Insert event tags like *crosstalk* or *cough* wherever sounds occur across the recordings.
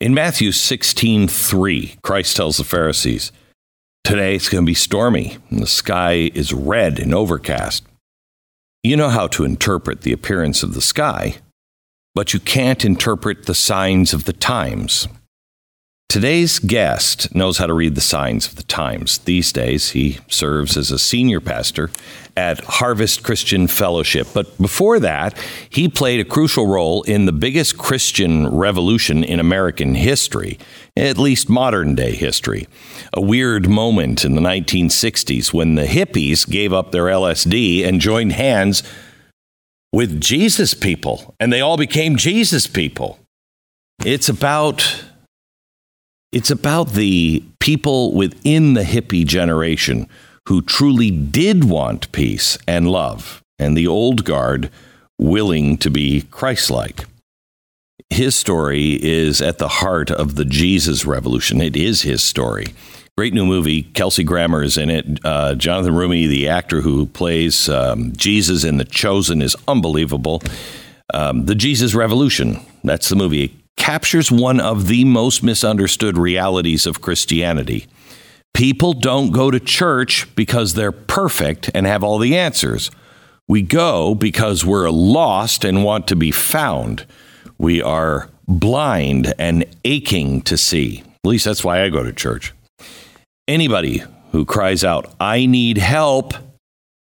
In Matthew 16 3, Christ tells the Pharisees, Today it's going to be stormy, and the sky is red and overcast. You know how to interpret the appearance of the sky, but you can't interpret the signs of the times. Today's guest knows how to read the signs of the times. These days, he serves as a senior pastor at Harvest Christian Fellowship. But before that, he played a crucial role in the biggest Christian revolution in American history, at least modern day history. A weird moment in the 1960s when the hippies gave up their LSD and joined hands with Jesus people, and they all became Jesus people. It's about it's about the people within the hippie generation who truly did want peace and love, and the old guard willing to be Christ like. His story is at the heart of the Jesus revolution. It is his story. Great new movie. Kelsey Grammer is in it. Uh, Jonathan Roumie, the actor who plays um, Jesus in The Chosen, is unbelievable. Um, the Jesus Revolution. That's the movie captures one of the most misunderstood realities of Christianity. People don't go to church because they're perfect and have all the answers. We go because we're lost and want to be found. We are blind and aching to see. At least that's why I go to church. Anybody who cries out, I need help,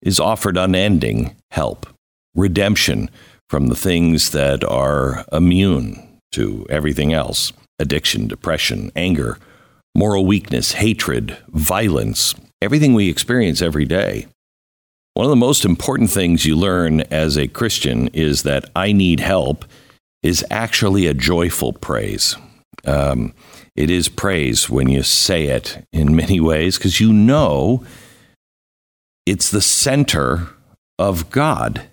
is offered unending help, redemption from the things that are immune to everything else addiction, depression, anger, moral weakness, hatred, violence, everything we experience every day. One of the most important things you learn as a Christian is that I need help is actually a joyful praise. Um, it is praise when you say it in *laughs* many ways because you know it's the center of God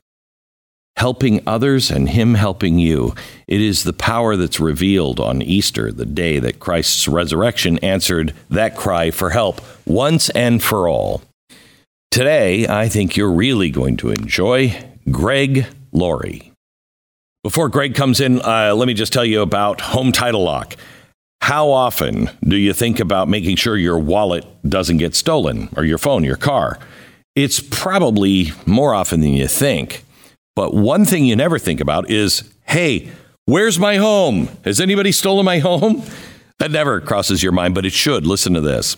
helping others and Him helping you. It is the power that's revealed on Easter, the day that Christ's resurrection answered that cry for help once and for all. Today, I think you're really going to enjoy Greg Laurie. Before Greg comes in, uh, let me just tell you about Home Title Lock. How often do you think about making sure your wallet doesn't get stolen or your phone, your car? It's probably more often than you think. But one thing you never think about is hey, where's my home? Has anybody stolen my *laughs* home? That never crosses your mind, but it should. Listen to this.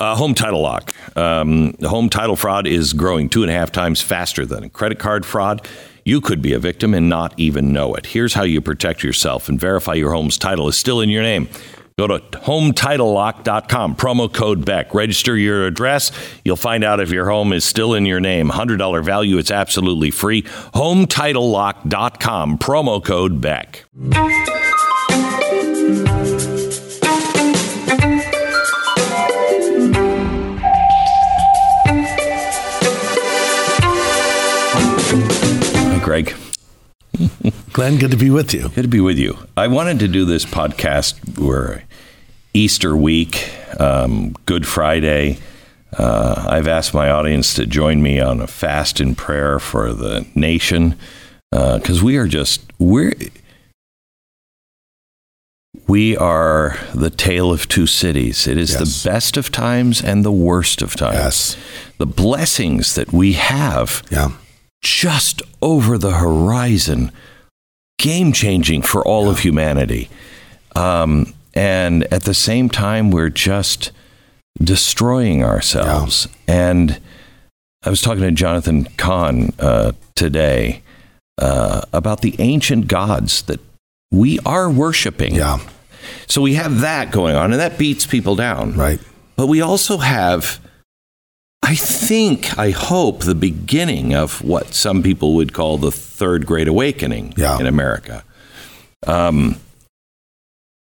Uh, home title lock. Um, home title fraud is growing two and a half times faster than credit card fraud. You could be a victim and not even know it. Here's how you protect yourself and verify your home's title is still in your name. Go to hometitlelock.com, promo code Beck. Register your address. You'll find out if your home is still in your name. $100 value. It's absolutely free. Hometitlelock.com, promo code Beck. Glenn, good to be with you. Good to be with you. I wanted to do this podcast where Easter week, um, Good Friday. Uh, I've asked my audience to join me on a fast and prayer for the nation because uh, we are just we're we are the tale of two cities. It is yes. the best of times and the worst of times. Yes. The blessings that we have. Yeah just over the horizon, game changing for all of humanity. Um, and at the same time, we're just destroying ourselves. Yeah. And I was talking to Jonathan Cahn uh, today uh, about the ancient gods that we are worshiping. Yeah. So we have that going on, and that beats people down. Right. But we also have I think, I hope, the beginning of what some people would call the third great awakening yeah. in America. Um,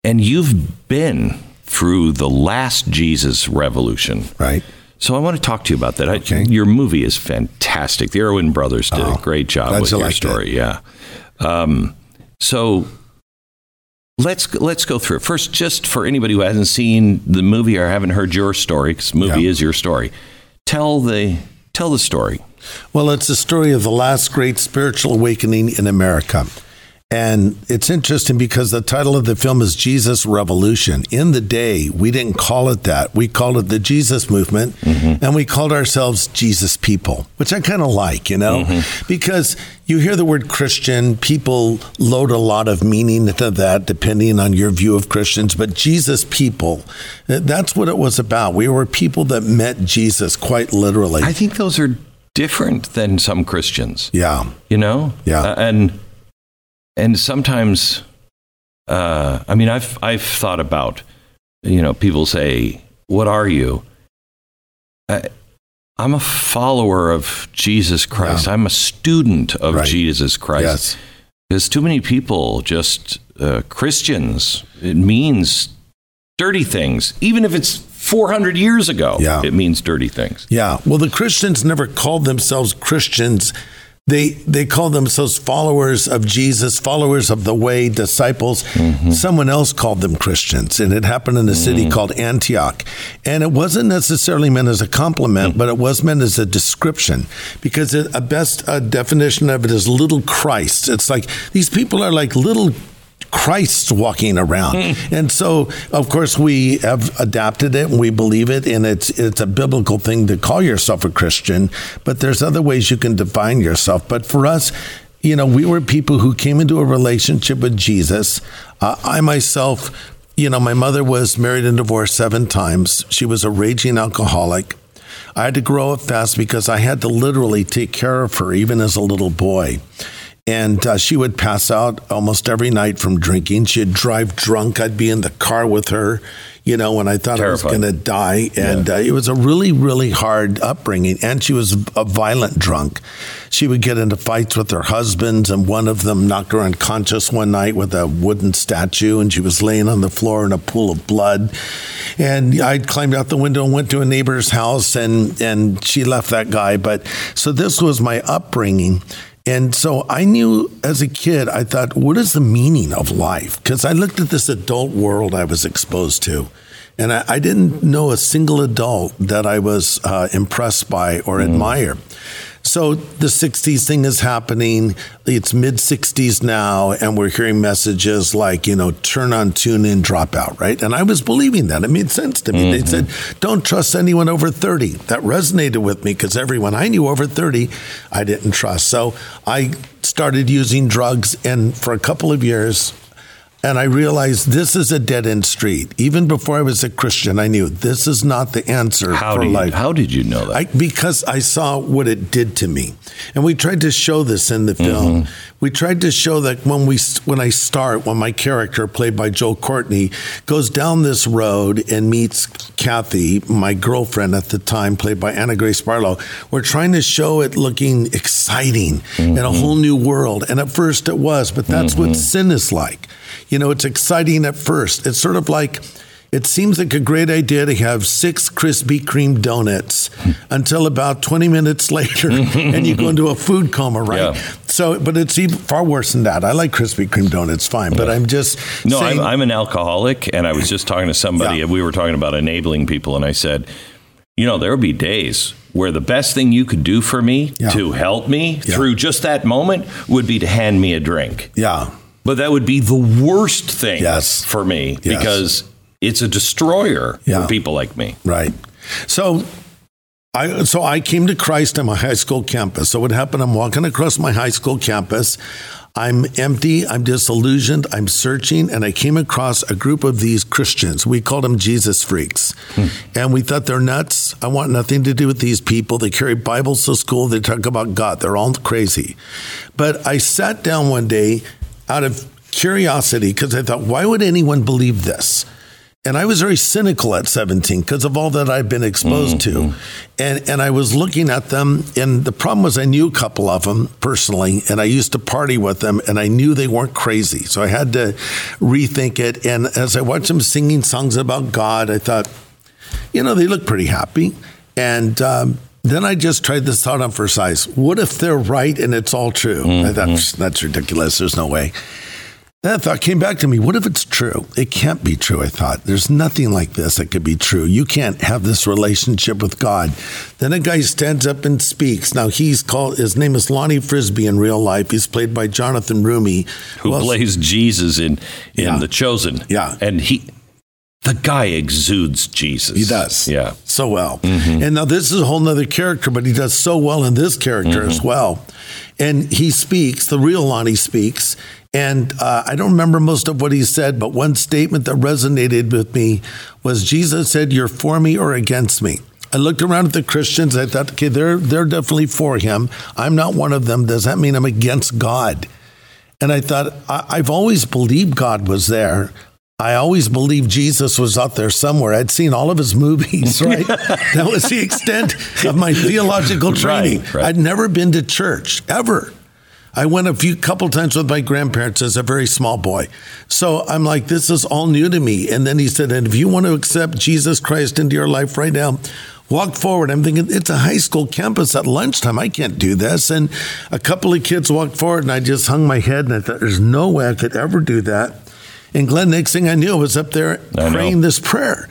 and you've been through the last Jesus revolution. Right. So I want to talk to you about that. I- your movie is fantastic. The Erwin brothers did Oh, a great job with you your liked it. story. Yeah. Um, so let's let's go through it first. Just for anybody who hasn't seen the movie or haven't heard your story, because movie Yeah. is your story. Tell the tell the story. Well, it's the story of the last great spiritual awakening in America. And it's interesting because the title of the film is Jesus Revolution. In the day, we didn't call it that. We called it the Jesus Movement, and we called ourselves Jesus People, which I kind of like, you know, because you hear the word Christian, people load a lot of meaning into that depending on your view of Christians. But Jesus People, that's what it was about. We were people that met Jesus quite literally. I think those are different than some Christians. yeah. You know. Yeah. Uh, and and sometimes, uh, I mean, I've I've thought about, you know, people say, "What are you?" I, I'm a follower of Jesus Christ. I'm a student of Right. Jesus Christ. Yes. There's too many people just uh, Christians. It means dirty things, even if it's 400 years ago. Yeah. It means dirty things. Yeah. Well, the Christians never called themselves Christians. They they called themselves followers of Jesus, followers of the way, disciples. Mm-hmm. Someone else called them Christians, and it happened in a city mm. called Antioch. And it wasn't necessarily meant as a compliment, mm. but it was meant as a description, because it, a best uh, definition of it is little Christ. It's like these people are like little Christ's walking around. and so, of course, we have adapted it and we believe it, and it's it's a biblical thing to call yourself a Christian, but there's other ways you can define yourself. But for us, you know, we were people who came into a relationship with Jesus. Uh, I myself, you know, my mother was married and divorced seven times. She was a raging alcoholic. I had to grow up fast because I had to literally take care of her, even as a little boy. And uh, she would pass out almost every night from drinking. She'd drive drunk. I'd be in the car with her, you know, when I thought I was going to die. And uh, it was a really, really hard upbringing. And she was a violent drunk. She would get into fights with her husbands, and one of them knocked her unconscious one night with a wooden statue, and she was laying on the floor in a pool of blood. And I climbed out the window and went to a neighbor's house, and and she left that guy. But so this was my upbringing. And so I knew as a kid, I thought, what is the meaning of life? Because I looked at this adult world I was exposed to, and I, I didn't know a single adult that I was uh, impressed by or admire. So the 60s thing is happening. It's mid 60s now, and we're hearing messages like, you know, turn on, tune in, drop out, right? And I was believing that. It made sense to me. They mm-hmm. said, don't trust anyone over 30. That resonated with me because everyone I knew over 30, I didn't trust. So I started using drugs, and for a couple of years, and I realized this is a dead end street. Even before I was a Christian, I knew this is not the answer How for you, life. how did you know that? I, because I saw what it did to me, and we tried to show this in the film. Mm-hmm. We tried to show that when we when I start, when my character, played by Joel Courtney, goes down this road and meets Kathy, my girlfriend at the time, played by Anna Grace Barlow, we're trying to show it looking exciting in a mm-hmm. whole new world. And at first it was, but that's what mm-hmm. sin is like. You know, it's exciting at first. It's sort of like it seems like a great idea to have six Krispy Kreme donuts hmm. until about 20 minutes *laughs* later, and you go into a food coma, right? Yeah. So, but it's even far worse than that. I like Krispy Kreme donuts, fine, but I'm just No, saying, I'm, I'm an alcoholic, and I was just talking to somebody, Yeah. and we were talking about enabling people, and I said, you know, there will be days where the best thing you could do for me Yeah. to help me Yeah. through just that moment would be to hand me a drink. yeah, But that would be the worst thing Yes. for me Yes. because it's a destroyer Yeah. for people like me. right. So. I, so I came to Christ on my high school campus. So what happened? I'm walking across my high school campus. I'm empty. I'm disillusioned. I'm searching, and I came across a group of these Christians. We called them Jesus freaks, hmm. and we thought they're nuts. I want nothing to do with these people. They carry Bibles to school. They talk about God. They're all crazy. But I sat down one day out of curiosity because I thought, why would anyone believe this? and I was very cynical at 17 because of all that I'd been exposed mm-hmm. to. And, and I was looking at them, and the problem was I knew a couple of them personally, and I used to party with them, and I knew they weren't crazy. So I had to rethink it. And as I watched them singing songs about God, I thought, you know, they look pretty happy. And um, then I just tried this thought on for size. What if they're right and it's all true? Mm-hmm. I thought, that's ridiculous. There's no way. That thought came back to me. What if it's true? It can't be true, I thought. There's nothing like this that could be true. You can't have this relationship with God. Then a guy stands up and speaks. Now he's called his name is Lonnie Frisbee in real life. He's played by Jonathan Roumie. Who well, plays Jesus in in yeah. The Chosen. Yeah. And he the guy exudes Jesus. He does. Yeah. So well. Mm-hmm. And now this is a whole nother character, but he does so well in this character mm-hmm. as well. And he speaks, the real Lonnie speaks, and uh, I don't remember most of what he said, but one statement that resonated with me was Jesus said, You're for me or against me. I looked around at the Christians. I thought, okay, they're, they're definitely for him. I'm not one of them. Does that mean I'm against God? And I thought, I, I've always believed God was there. I always believed Jesus was out there somewhere. I'd seen all of his movies, *laughs* right? that was the extent of my theological training. Right, right. I'd never been to church, ever. I went a few couple times with my grandparents as a very small boy. So I'm like, this is all new to me. And then he said, and if you want to accept Jesus Christ into your life right now, walk forward. I'm thinking, it's a high school campus at lunchtime. I can't do this. And a couple of kids walked forward, and I just hung my head and I thought, there's no way I could ever do that. And Glenn, next thing I knew, I was up there praying this prayer.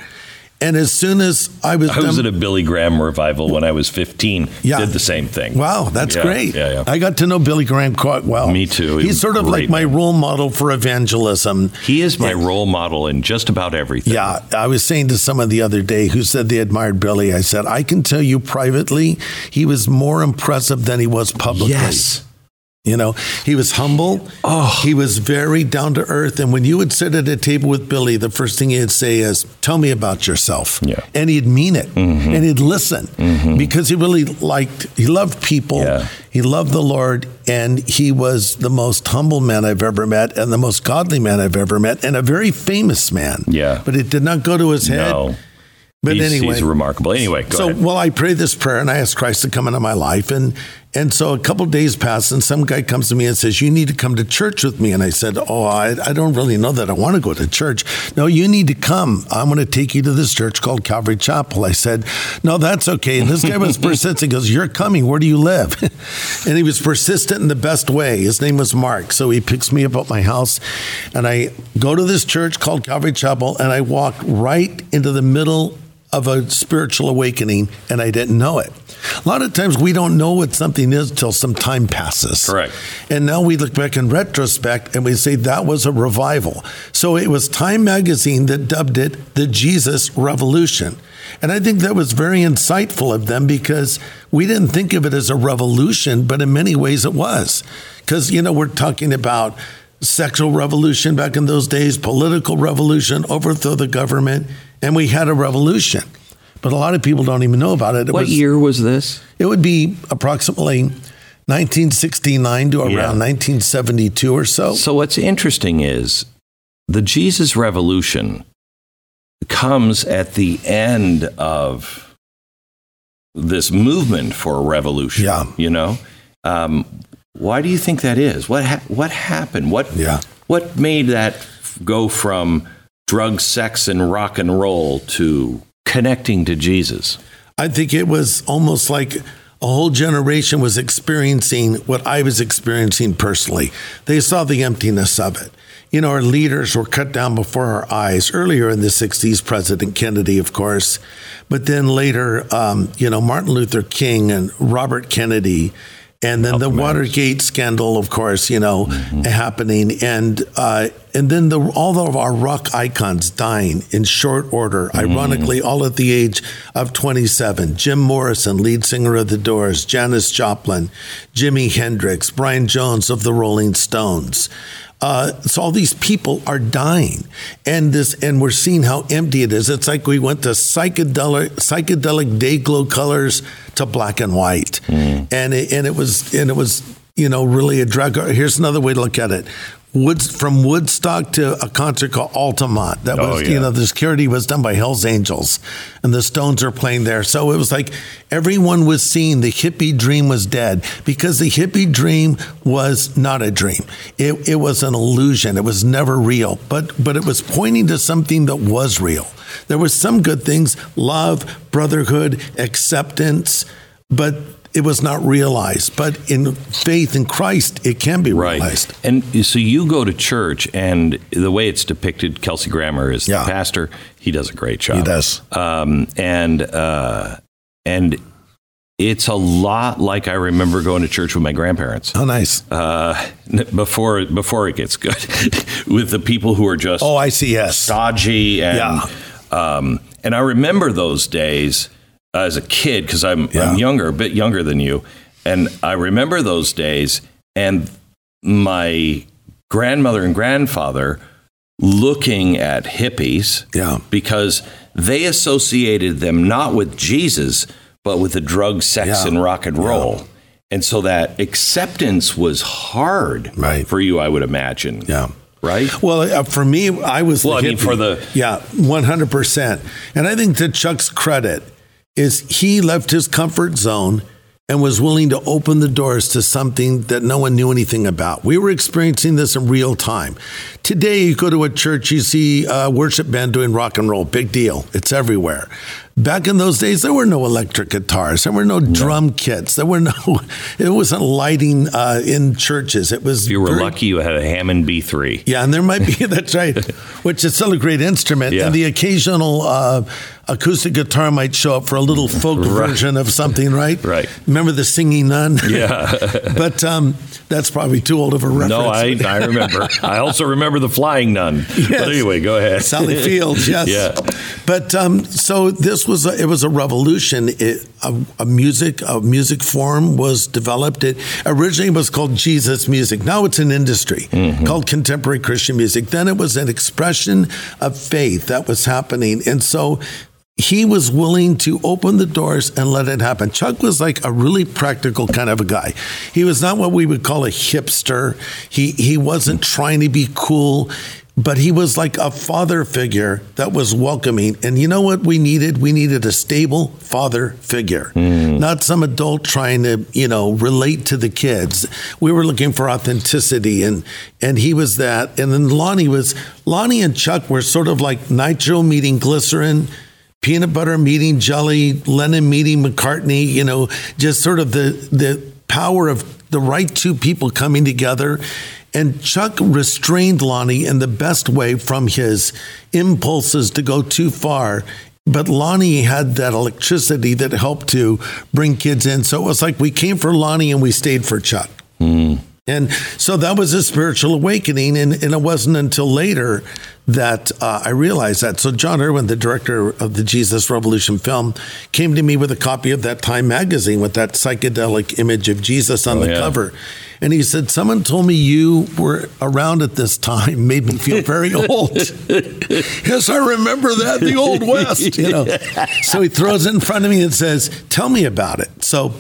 And as soon as I was, I was done, at a Billy Graham revival when I was 15. Yeah. Did the same thing. Wow, that's yeah, great. Yeah, yeah. I got to know Billy Graham quite well. Me too. He He's sort of like my role model for evangelism. He is my role model in just about everything. Yeah, I was saying to someone the other day who said they admired Billy. I said I can tell you privately, he was more impressive than he was publicly. Yes. You know, he was humble. Oh. He was very down to earth. And when you would sit at a table with Billy, the first thing he'd say is, Tell me about yourself. Yeah. And he'd mean it. Mm-hmm. And he'd listen mm-hmm. because he really liked, he loved people. Yeah. He loved the Lord. And he was the most humble man I've ever met and the most godly man I've ever met and a very famous man. Yeah. But it did not go to his head. No. But he's, anyway, he's remarkable. Anyway, so ahead. well, I pray this prayer and I ask Christ to come into my life, and and so a couple days pass, and some guy comes to me and says, "You need to come to church with me." And I said, "Oh, I, I don't really know that I want to go to church." No, you need to come. I'm going to take you to this church called Calvary Chapel. I said, "No, that's okay." And this guy was *laughs* persistent. He goes, "You're coming. Where do you live?" *laughs* and he was persistent in the best way. His name was Mark, so he picks me up at my house, and I go to this church called Calvary Chapel, and I walk right into the middle of a spiritual awakening and I didn't know it. A lot of times we don't know what something is till some time passes. Correct. And now we look back in retrospect and we say that was a revival. So it was Time magazine that dubbed it the Jesus Revolution. And I think that was very insightful of them because we didn't think of it as a revolution, but in many ways it was. Because, you know, we're talking about sexual revolution back in those days, political revolution, overthrow the government and we had a revolution. But a lot of people don't even know about it. it what was, year was this? It would be approximately 1969 to around yeah. 1972 or so. So what's interesting is the Jesus Revolution comes at the end of this movement for a revolution. Yeah. You know, um, why do you think that is? What ha- what happened? What yeah. What made that go from drugs, sex, and rock and roll to connecting to Jesus? I think it was almost like a whole generation was experiencing what I was experiencing personally. They saw the emptiness of it. You know, our leaders were cut down before our eyes. Earlier in the 60s, President Kennedy, of course, but then later, um, you know, Martin Luther King and Robert Kennedy and then the Watergate scandal, of course, you know, mm-hmm. happening, and uh, and then the, all of our rock icons dying in short order. Mm-hmm. Ironically, all at the age of 27. Jim Morrison, lead singer of the Doors, Janis Joplin, Jimi Hendrix, Brian Jones of the Rolling Stones. Uh, so all these people are dying, and this, and we're seeing how empty it is. It's like we went to psychedelic, psychedelic Day-Glo colors to black and white, mm. and it, and it was and it was you know really a drug. Here's another way to look at it: Woods from Woodstock to a concert called Altamont. That Oh, was, yeah. you know, the security was done by Hell's Angels, and the Stones are playing there. So it was like everyone was seeing the hippie dream was dead because the hippie dream was not a dream. It, it was an illusion. It was never real, but but it was pointing to something that was real. There was some good things: love, brotherhood, acceptance, but. It was not realized, but in faith in Christ, it can be Right. realized. And so you go to church, and the way it's depicted, Kelsey Grammer is Yeah. the pastor. He does a great job. He does. Um, and uh, and it's a lot like I remember going to church with my grandparents. Oh, nice. Uh, *laughs* before before it gets good, *laughs* with the people who are just Oh, I see. Yes. stodgy and Yeah. um, and I remember those days as a kid because I'm, Yeah. I'm younger, a bit younger than you, and I remember those days and my grandmother and grandfather looking at hippies Yeah. because they associated them not with Jesus but with the drug, sex, Yeah. and rock and roll. And so that acceptance was hard Right. for you, I would imagine. Yeah. Right? Well, uh, for me, I was. Well, I mean, for the- yeah, one hundred percent. And I think to Chuck's credit is he left his comfort zone and was willing to open the doors to something that no one knew anything about. We were experiencing this in real time. Today, you go to a church, you see a worship band doing rock and roll. Big deal. It's everywhere. Back in those days, there were no electric guitars. There were no drum kits. There were no. *laughs* It wasn't lighting uh, in churches. It was. If you were very- lucky, you had a Hammond B3. yeah, and there might be *laughs* that's right, which is still a great instrument. Yeah. And the occasional uh, acoustic guitar might show up for a little folk Right. version of something, right? Right. Remember the singing nun? Yeah. *laughs* but um, that's probably too old of a reference. no, I, I *laughs* remember. I also remember the flying nun. But anyway, go ahead. Sally Fields, *laughs* yes. Yeah. But um, so this was a, it was a revolution. It, a, a music a music form was developed. It originally was called Jesus music. Now it's an industry Mm-hmm. called contemporary Christian music. Then it was an expression of faith that was happening, and so. He was willing to open the doors and let it happen. Chuck was like a really practical kind of a guy. He was not what we would call a hipster. He he wasn't trying to be cool but he was like a father figure that was welcoming. And you know what we needed? We needed a stable father figure, hmm. not some adult trying to, you know, relate to the kids. We were looking for authenticity, and and he was that. And then Lonnie was Lonnie and Chuck were sort of like nitro meeting glycerin. Peanut butter meeting jelly, Lennon meeting McCartney, you know, just sort of the the power of the right two people coming together. And Chuck restrained Lonnie in the best way from his impulses to go too far. But Lonnie had that electricity that helped to bring kids in. So it was like we came for Lonnie and we stayed for Chuck. Hmm. And so that was a spiritual awakening. And, and it wasn't until later that uh, I realized that. So Jon Erwin, the director of the Jesus Revolution film, came to me with a copy of that Time magazine with that psychedelic image of Jesus on Oh, the yeah. cover. And he said, Someone told me you were around at this time, *laughs* made me feel very old. *laughs* yes, I remember that, the Old West, you know. So he throws it in front of me and says, Tell me about it. So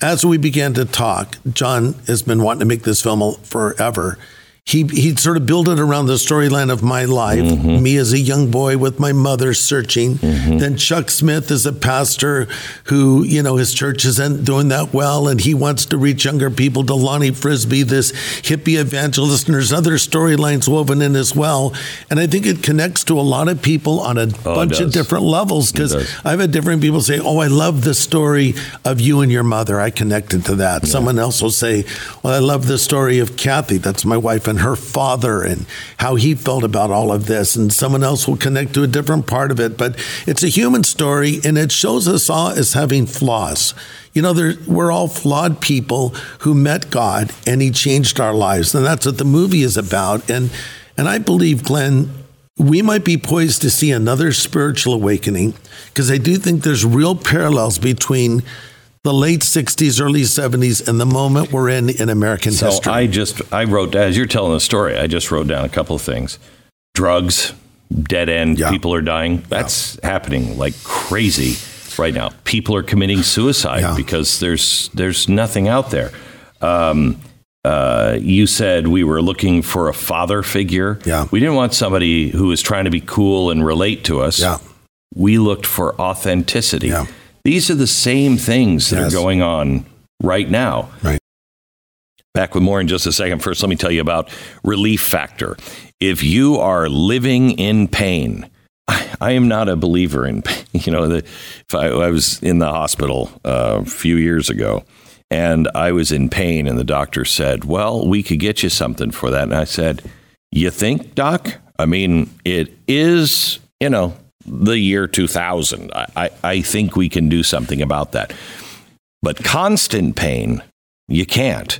as we began to talk, John has been wanting to make this film forever. He, he sort of built it around the storyline of my life, me as a young boy with my mother searching. Then Chuck Smith is a pastor who, you know, his church isn't doing that well and he wants to reach younger people. To Lonnie Frisbee, this hippie evangelist, and there's other storylines woven in as well. And I think it connects to a lot of people on a Oh, bunch of different levels because. I've had different people say, "Oh, I love the story of you and your mother. I connected to that." Someone else will say, "Well, I love the story of Kathy. That's my wife and her father, and how he felt about all of this." And someone else will connect to a different part of it. But it's a human story, and it shows us all as having flaws. You know, there, we're all flawed people who met God, and He changed our lives, and that's what the movie is about. And and I believe, Glenn, we might be poised to see another spiritual awakening because I do think there's real parallels between the late 60s, early 70s, and the moment we're in in American So history. I just I wrote as you're telling the story. I just wrote down a couple of things: drugs, dead end, Yeah. people are dying. That's happening like crazy right now. People are committing suicide Yeah. because there's there's nothing out there. Um, Uh, you said we were looking for a father figure. Yeah. We didn't want somebody who was trying to be cool and relate to us. Yeah. We looked for authenticity. Yeah. These are the same things that Yes. are going on right now. Right. Back with more in just a second. First, let me tell you about Relief Factor. If you are living in pain, I, I am not a believer in pain. *laughs* You know, the, if I, I was in the hospital uh, a few years ago and I was in pain, and the doctor said, Well, we could get you something for that. And I said, You think, doc? I mean, it is, you know, the year 2000. I, I, think we can do something about that. But constant pain, you can't.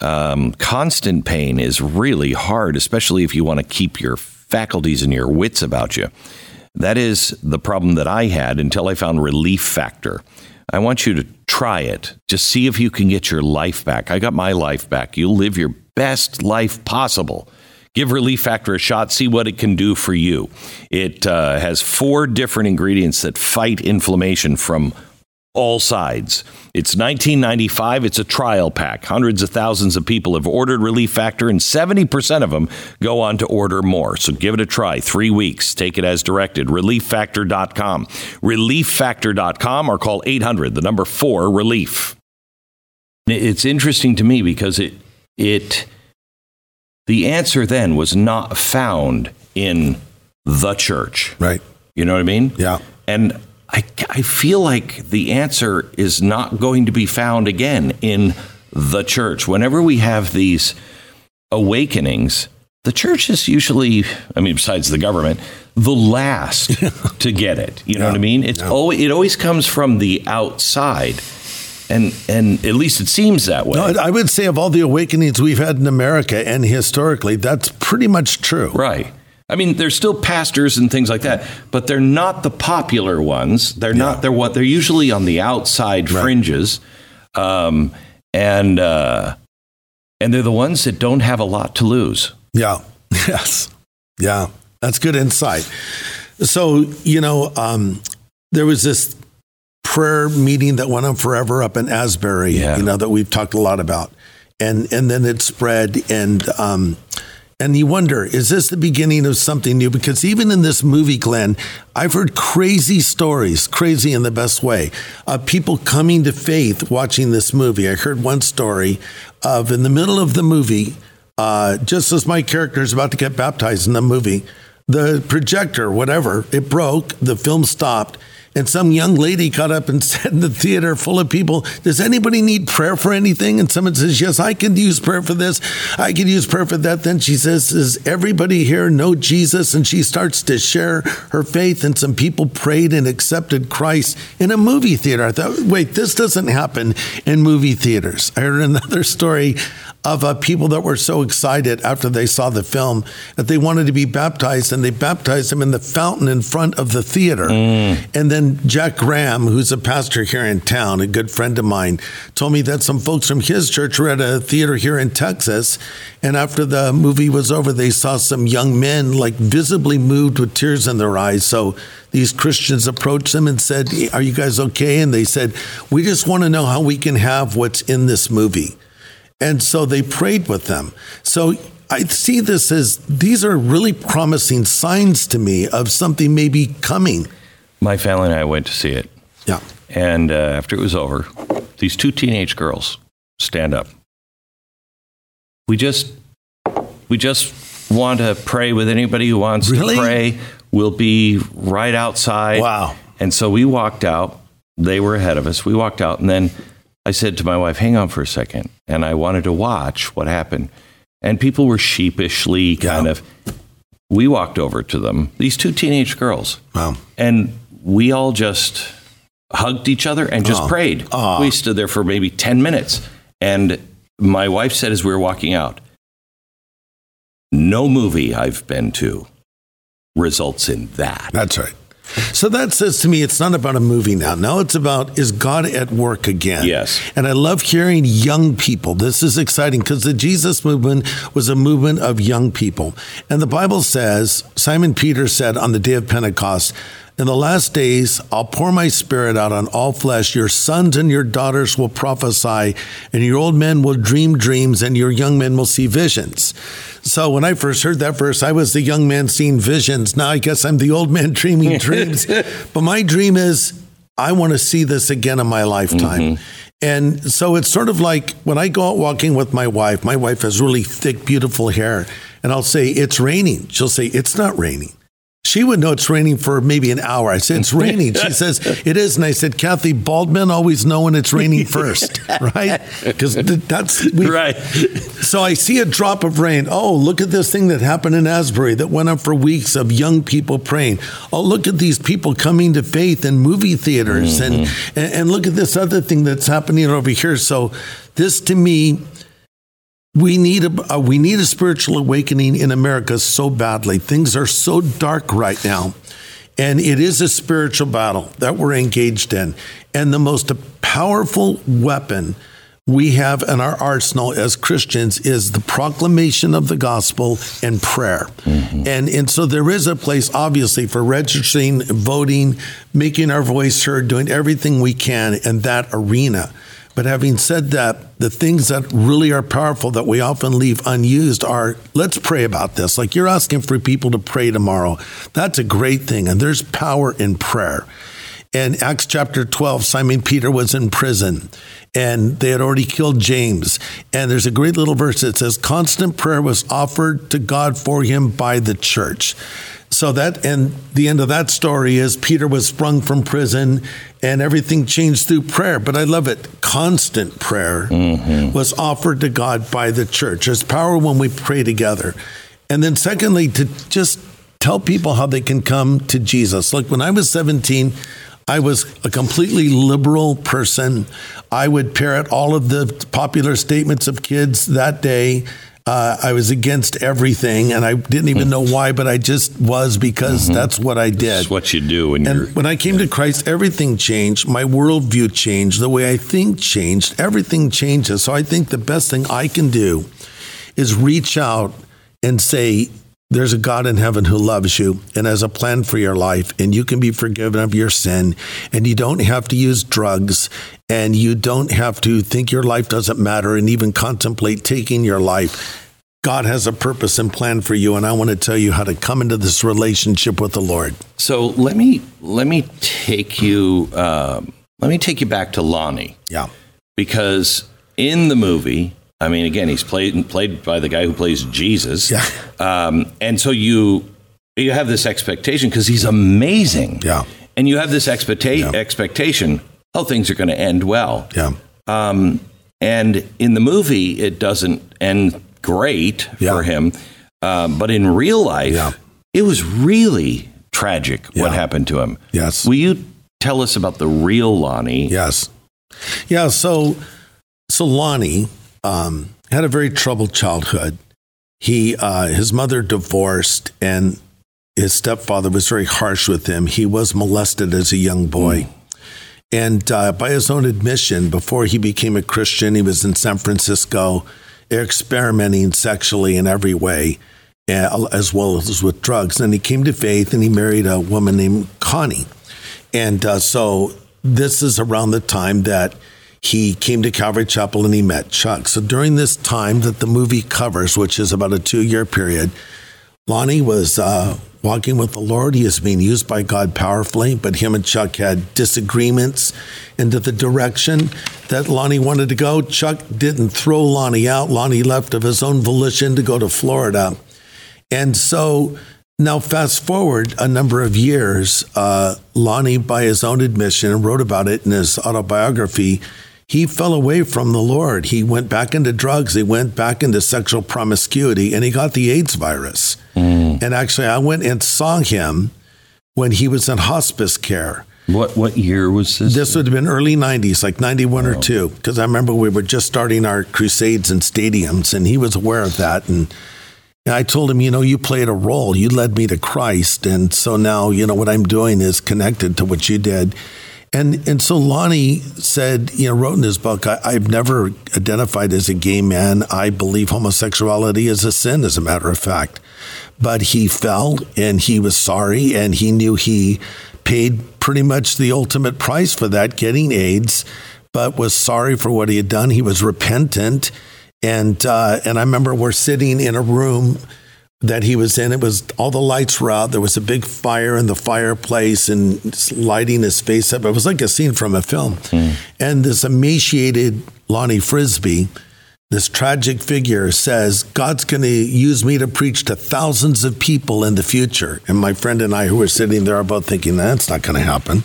Um, constant pain is really hard, especially if you want to keep your faculties and your wits about you. That is the problem that I had until I found Relief Factor. I want you to try it. Just see if you can get your life back. I got my life back. You'll live your best life possible. Give Relief Factor a shot, see what it can do for you. It uh, has four different ingredients that fight inflammation from all sides. It's 1995. It's a trial pack. Hundreds of thousands of people have ordered Relief Factor, and 70% of them go on to order more. So give it a try. Three weeks. Take it as directed. ReliefFactor.com. ReliefFactor.com or call 800, the number four, Relief. It's interesting to me because it, it, the answer then was not found in the church. Right. You know what I mean? Yeah. And I, I feel like the answer is not going to be found again in the church. Whenever we have these awakenings, the church is usually, I mean, besides the government, the last *laughs* to get it. You know what I mean? It's always, it always comes from the outside. And, and at least it seems that way. No, I would say of all the awakenings we've had in America and historically, that's pretty much true. Right. I mean, there's still pastors and things like that, but they're not the popular ones. They're not. They're what they're usually on the outside fringes, um, and uh, and they're the ones that don't have a lot to lose. Yeah. *laughs* Yes. Yeah. That's good insight. So, you know, um, there was this prayer meeting that went on forever up in Asbury, Yeah. you know, that we've talked a lot about. And and then it spread and um and you wonder, is this the beginning of something new? Because even in this movie, Glenn, I've heard crazy stories, crazy in the best way, of people coming to faith watching this movie. I heard one story of in the middle of the movie, uh, just as my character is about to get baptized in the movie, the projector, whatever, it broke, the film stopped. And some young lady got up and *laughs* said in the theater full of people, Does anybody need prayer for anything? And someone says, Yes, I can use prayer for this. I can use prayer for that. Then she says, Does everybody here know Jesus? And she starts to share her faith. And some people prayed and accepted Christ in a movie theater. I thought, Wait, this doesn't happen in movie theaters. I heard another *laughs* story of uh, people that were so excited after they saw the film that they wanted to be baptized and they baptized them in the fountain in front of the theater. And then Jack Graham, who's a pastor here in town, a good friend of mine, told me that some folks from his church were at a theater here in Texas. And after the movie was over, they saw some young men like visibly moved with tears in their eyes. So these Christians approached them and said, Are you guys okay? And they said, We just want to know how we can have what's in this movie. And so they prayed with them. So I see this as these are really promising signs to me of something maybe coming. My family and I went to see it, Yeah. and uh, after it was over, these two teenage girls stand up. We just we just want to pray with anybody who wants Really? to pray. We'll be right outside. Wow. And so we walked out. They were ahead of us. We walked out, and then I said to my wife, "Hang on for a second. And I wanted to watch what happened. And people were sheepishly kind Yeah. of. We walked over to them. These two teenage girls, Wow. and we all just hugged each other and just Aw. prayed. Aw. We stood there for maybe 10 minutes. And my wife said as we were walking out, no movie I've been to results in that. That's right. So that says to me, it's not about a movie now. Now it's about is God at work again? Yes. And I love hearing young people. This is exciting because the Jesus movement was a movement of young people. And the Bible says, Simon Peter said on the day of Pentecost, In the last days, I'll pour my spirit out on all flesh. Your sons and your daughters will prophesy, and your old men will dream dreams, and your young men will see visions. So when I first heard that verse, I was the young man seeing visions. Now I guess I'm the old man *laughs* dreaming *laughs* dreams. but my dream is I want to see this again in my lifetime. Mm-hmm. And so it's sort of like when I go out walking with my wife, my wife has really thick, beautiful hair, and I'll say, It's raining. She'll say, It's not raining. She would know it's raining for maybe an hour. I said, It's *laughs* raining. She says, It is. And I said, Kathy, bald men always know when it's raining *laughs* first, right? Because that's we, right. So I see a drop of rain. Oh, look at this thing that happened in Asbury that went on for weeks of young people praying. Oh, look at these people coming to faith in movie theaters. Mm-hmm. And, and, and look at this other thing that's happening over here. So this to me, we need a, we need a spiritual awakening in America so badly. Things are so dark right now. And it is a spiritual battle that we're engaged in. And the most powerful weapon we have in our arsenal as Christians is the proclamation of the gospel and prayer. Mm-hmm. And, and so there is a place, obviously, for registering, voting, making our voice heard, doing everything we can in that arena. But having said that, the things that really are powerful that we often leave unused are let's pray about this. Like you're asking for people to pray tomorrow. That's a great thing. And there's power in prayer. In Acts chapter 12, Simon Peter was in prison and they had already killed James. And there's a great little verse that says, Constant prayer was offered to God for him by the church. So that and the end of that story is Peter was sprung from prison and everything changed through prayer. But I love it. Constant prayer mm-hmm. was offered to God by the church. There's power when we pray together. And then secondly, to just tell people how they can come to Jesus. Like when I was 17, I was a completely liberal person. I would parrot all of the popular statements of kids that day. Uh, I was against everything, and I didn't even know why, but I just was because mm-hmm. that's what I did. That's what you do when and you're. When I came to Christ, everything changed. My worldview changed. The way I think changed. Everything changes. So I think the best thing I can do is reach out and say, there's a God in heaven who loves you and has a plan for your life, and you can be forgiven of your sin, and you don't have to use drugs, and you don't have to think your life doesn't matter and even contemplate taking your life. God has a purpose and plan for you, and I want to tell you how to come into this relationship with the Lord. So let me let me take you uh, let me take you back to Lonnie. Yeah, because in the movie I mean, again, he's played played by the guy who plays Jesus. Yeah. Um, and so you you have this expectation because he's amazing. Yeah. And you have this expecta- yeah. expectation, oh, things are going to end well. Yeah. Um, and in the movie, it doesn't end great yeah. for him. Um, but in real life, yeah. it was really tragic what happened to him. Yes. Will you tell us about the real Lonnie? Yes. Yeah. So, so Lonnie um, had a very troubled childhood. He, uh, his mother divorced, and his stepfather was very harsh with him. He was molested as a young boy. Mm. And uh, by his own admission, before he became a Christian, he was in San Francisco experimenting sexually in every way, uh, as well as with drugs. And he came to faith and he married a woman named Connie. And uh, so this is around the time that he came to Calvary Chapel and he met Chuck. So during this time that the movie covers, which is about a two year period, Lonnie was uh, walking with the Lord. He is being used by God powerfully, but him and Chuck had disagreements into the direction that Lonnie wanted to go. Chuck didn't throw Lonnie out. Lonnie left of his own volition to go to Florida. And so now, fast forward a number of years, uh, Lonnie, by his own admission, wrote about it in his autobiography he fell away from the Lord. He went back into drugs. He went back into sexual promiscuity and he got the AIDS virus. Mm. And actually, I went and saw him when he was in hospice care. What what year was this? This would have been early 90s, like 91 oh. or 2, because I remember we were just starting our crusades and stadiums, and he was aware of that. And I told him, you know, you played a role. You led me to Christ. And so now, you know, what I'm doing is connected to what you did. And and so Lonnie said, you know, wrote in his book, I, I've never identified as a gay man. I believe homosexuality is a sin, as a matter of fact. But he fell and he was sorry and he knew he paid pretty much the ultimate price for that, getting AIDS, but was sorry for what he had done. He was repentant. And uh, and I remember we're sitting in a room that he was in. It was all the lights were out. There was a big fire in the fireplace and lighting his face up. It was like a scene from a film. Mm. And this emaciated Lonnie Frisbee, this tragic figure, says, God's going to use me to preach to thousands of people in the future. And my friend and I, who were sitting there, are both thinking, that's not going to happen.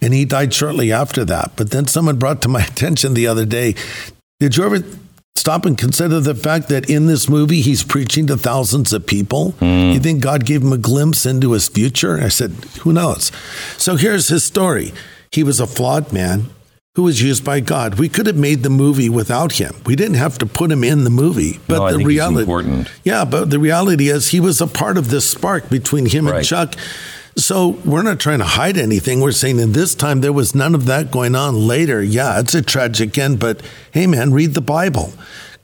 And he died shortly after that. But then someone brought to my *laughs* attention the other day, did you ever stop and consider the fact that in this movie he's preaching to thousands of people. Mm. You think God gave him a glimpse into his future? I said, who knows? So here's his story. He was a flawed man who was used by God. We could have made the movie without him. We didn't have to put him in the movie. But no, the reality Yeah, but the reality is he was a part of this spark between him right. and Chuck. So we're not trying to hide anything. We're saying in this time there was none of that going on. Later, yeah, it's a tragic end, but hey, man, read the Bible.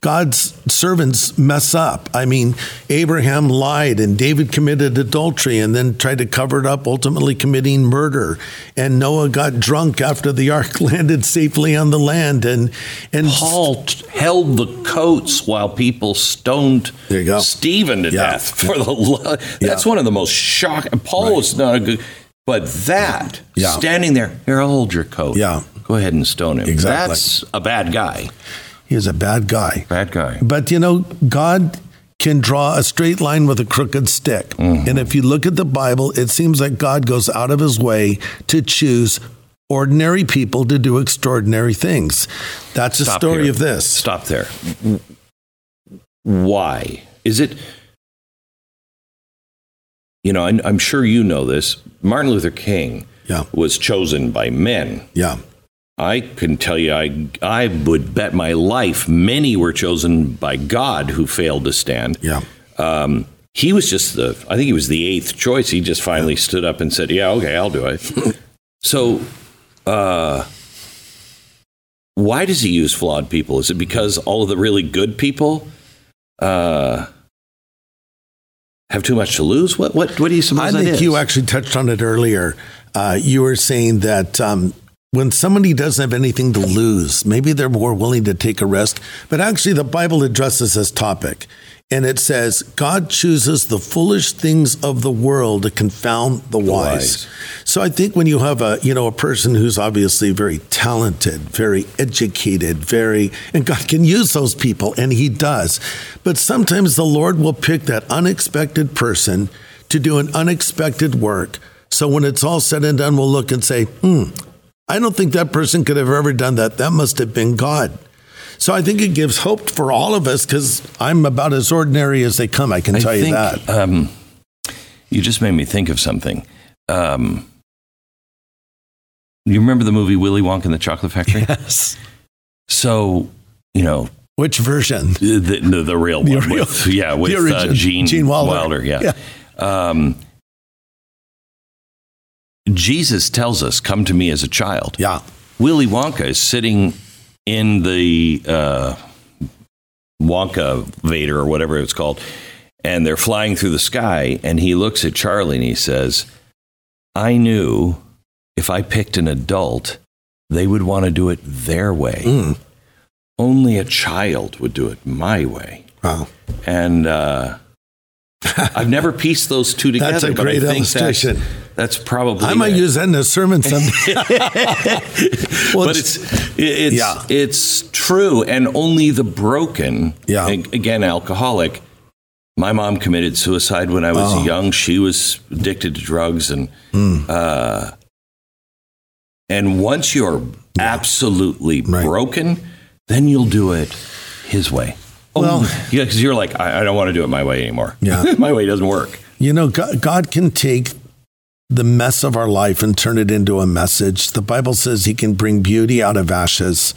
God's servants mess up. I mean, Abraham lied and David committed adultery and then tried to cover it up, ultimately committing murder. And Noah got drunk after the ark *laughs* landed safely on the land. And and Paul held the coats while people stoned there you go. Stephen to yeah. death *laughs* for the love. That's yeah. one of the most shocking. Paul right. was not a good. But that, yeah. standing there, here, I'll hold your coat. Yeah. Go ahead and stone him. Exactly. That's a bad guy. He is a bad guy. Bad guy. But you know, God can draw a straight line with a crooked stick. Mm-hmm. And if you look at the Bible, it seems like God goes out of his way to choose ordinary people to do extraordinary things. That's the story here. of this. Stop there. Why? Is it, you know, I'm sure you know this. Martin Luther King yeah. was chosen by men. Yeah. I can tell you, I, I would bet my life many were chosen by God who failed to stand. Yeah. Um, he was just the, I think he was the eighth choice. He just finally yeah. stood up and said, Yeah, okay, I'll do it. *laughs* so, uh, why does he use flawed people? Is it because all of the really good people uh, have too much to lose? What, what, what do you suppose I think you actually touched on it earlier. Uh, you were saying that um, when somebody doesn't have anything to lose, maybe they're more willing to take a risk. But actually, the Bible addresses this topic. And it says, God chooses the foolish things of the world to confound the, the wise. wise. So I think when you have a, you know, a person who's obviously very talented, very educated, very, and God can use those people, and He does. But sometimes the Lord will pick that unexpected person to do an unexpected work. So when it's all said and done, we'll look and say, hmm, I don't think that person could have ever done that. That must have been God. So I think it gives hope for all of us because I'm about as ordinary as they come. I can tell I you think, that. Um, you just made me think of something. Um, you remember the movie Willy Wonka and the Chocolate Factory? Yes. So, you know, which version? The, the, the real one. The real, with, yeah, with uh, Gene, Gene Wilder. Wilder yeah. yeah. Um, Jesus tells us, "Come to me as a child." Yeah. Willy Wonka is sitting in the uh, Wonka Vader or whatever it's called, and they're flying through the sky, and he looks at Charlie and he says, "I knew if I picked an adult, they would want to do it their way. Mm. Only a child would do it my way." Wow. And uh, I've never pieced those two together. That's a great illustration. That's, that's, probably. I might it. use that in a sermon someday. *laughs* well, but it's it's yeah. it's true, and only the broken. Yeah. Again, alcoholic. My mom committed suicide when I was oh. young. She was addicted to drugs, and mm. uh, and once you're yeah. absolutely right. broken, then you'll do it His way. Oh, well, yeah, because you're like, I, I don't want to do it my way anymore. Yeah, *laughs* my way doesn't work. You know, God, God can take the mess of our life and turn it into a message. The Bible says He can bring beauty out of ashes.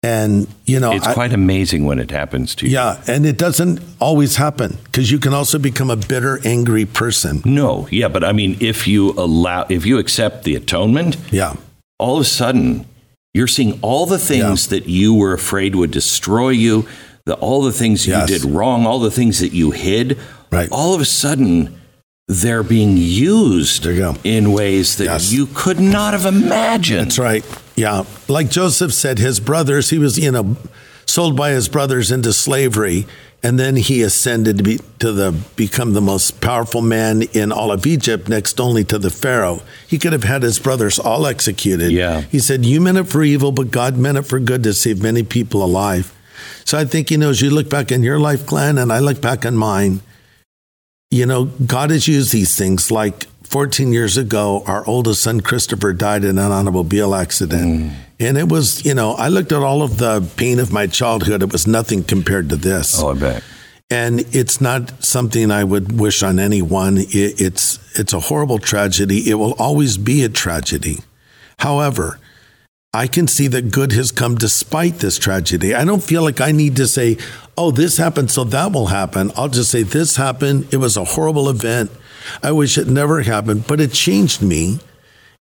And, you know, it's I, quite amazing when it happens to you. Yeah. And it doesn't always happen because you can also become a bitter, angry person. No. Yeah. But I mean, if you allow, if you accept the atonement, yeah. all of a sudden you're seeing all the things Yeah. that you were afraid would destroy you, the, all the things Yes. you did wrong, all the things that you hid. Right. All of a sudden, they're being used There you go. in ways that Yes. you could not have imagined. That's right. Yeah. Like Joseph said, his brothers, he was, you know, sold by his brothers into slavery. And then he ascended to be to the become the most powerful man in all of Egypt, next only to the Pharaoh. He could have had his brothers all executed. Yeah. He said, You meant it for evil, but God meant it for good to save many people alive. So I think, you know, as you look back in your life, Glenn, and I look back on mine, you know, God has used these things. Like 14 years ago, our oldest son, Christopher, died in an automobile accident. Mm. And it was, you know, I looked at all of the pain of my childhood. It was nothing compared to this. oh, I bet. And it's not something I would wish on anyone. It, it's, it's a horrible tragedy. It will always be a tragedy. However, I can see that good has come despite this tragedy. I don't feel like I need to say, oh, this happened, so that will happen. I'll just say, this happened. It was a horrible event. I wish it never happened, but it changed me.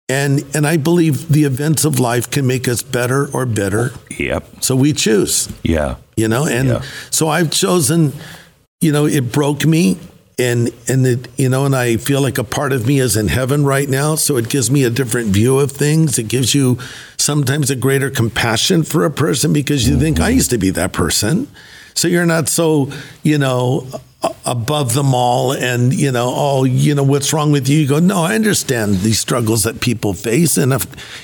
And, and I believe the events of life can make us better or bitter. Yep. So we choose Yeah. you know and Yeah. so i've chosen you know it broke me and and it you know and i feel like a part of me is in heaven right now so it gives me a different view of things it gives you sometimes a greater compassion for a person because you think i used to be that person. So you're not so you know above them all and you know oh you know what's wrong with you? You go no i understand these struggles that people face and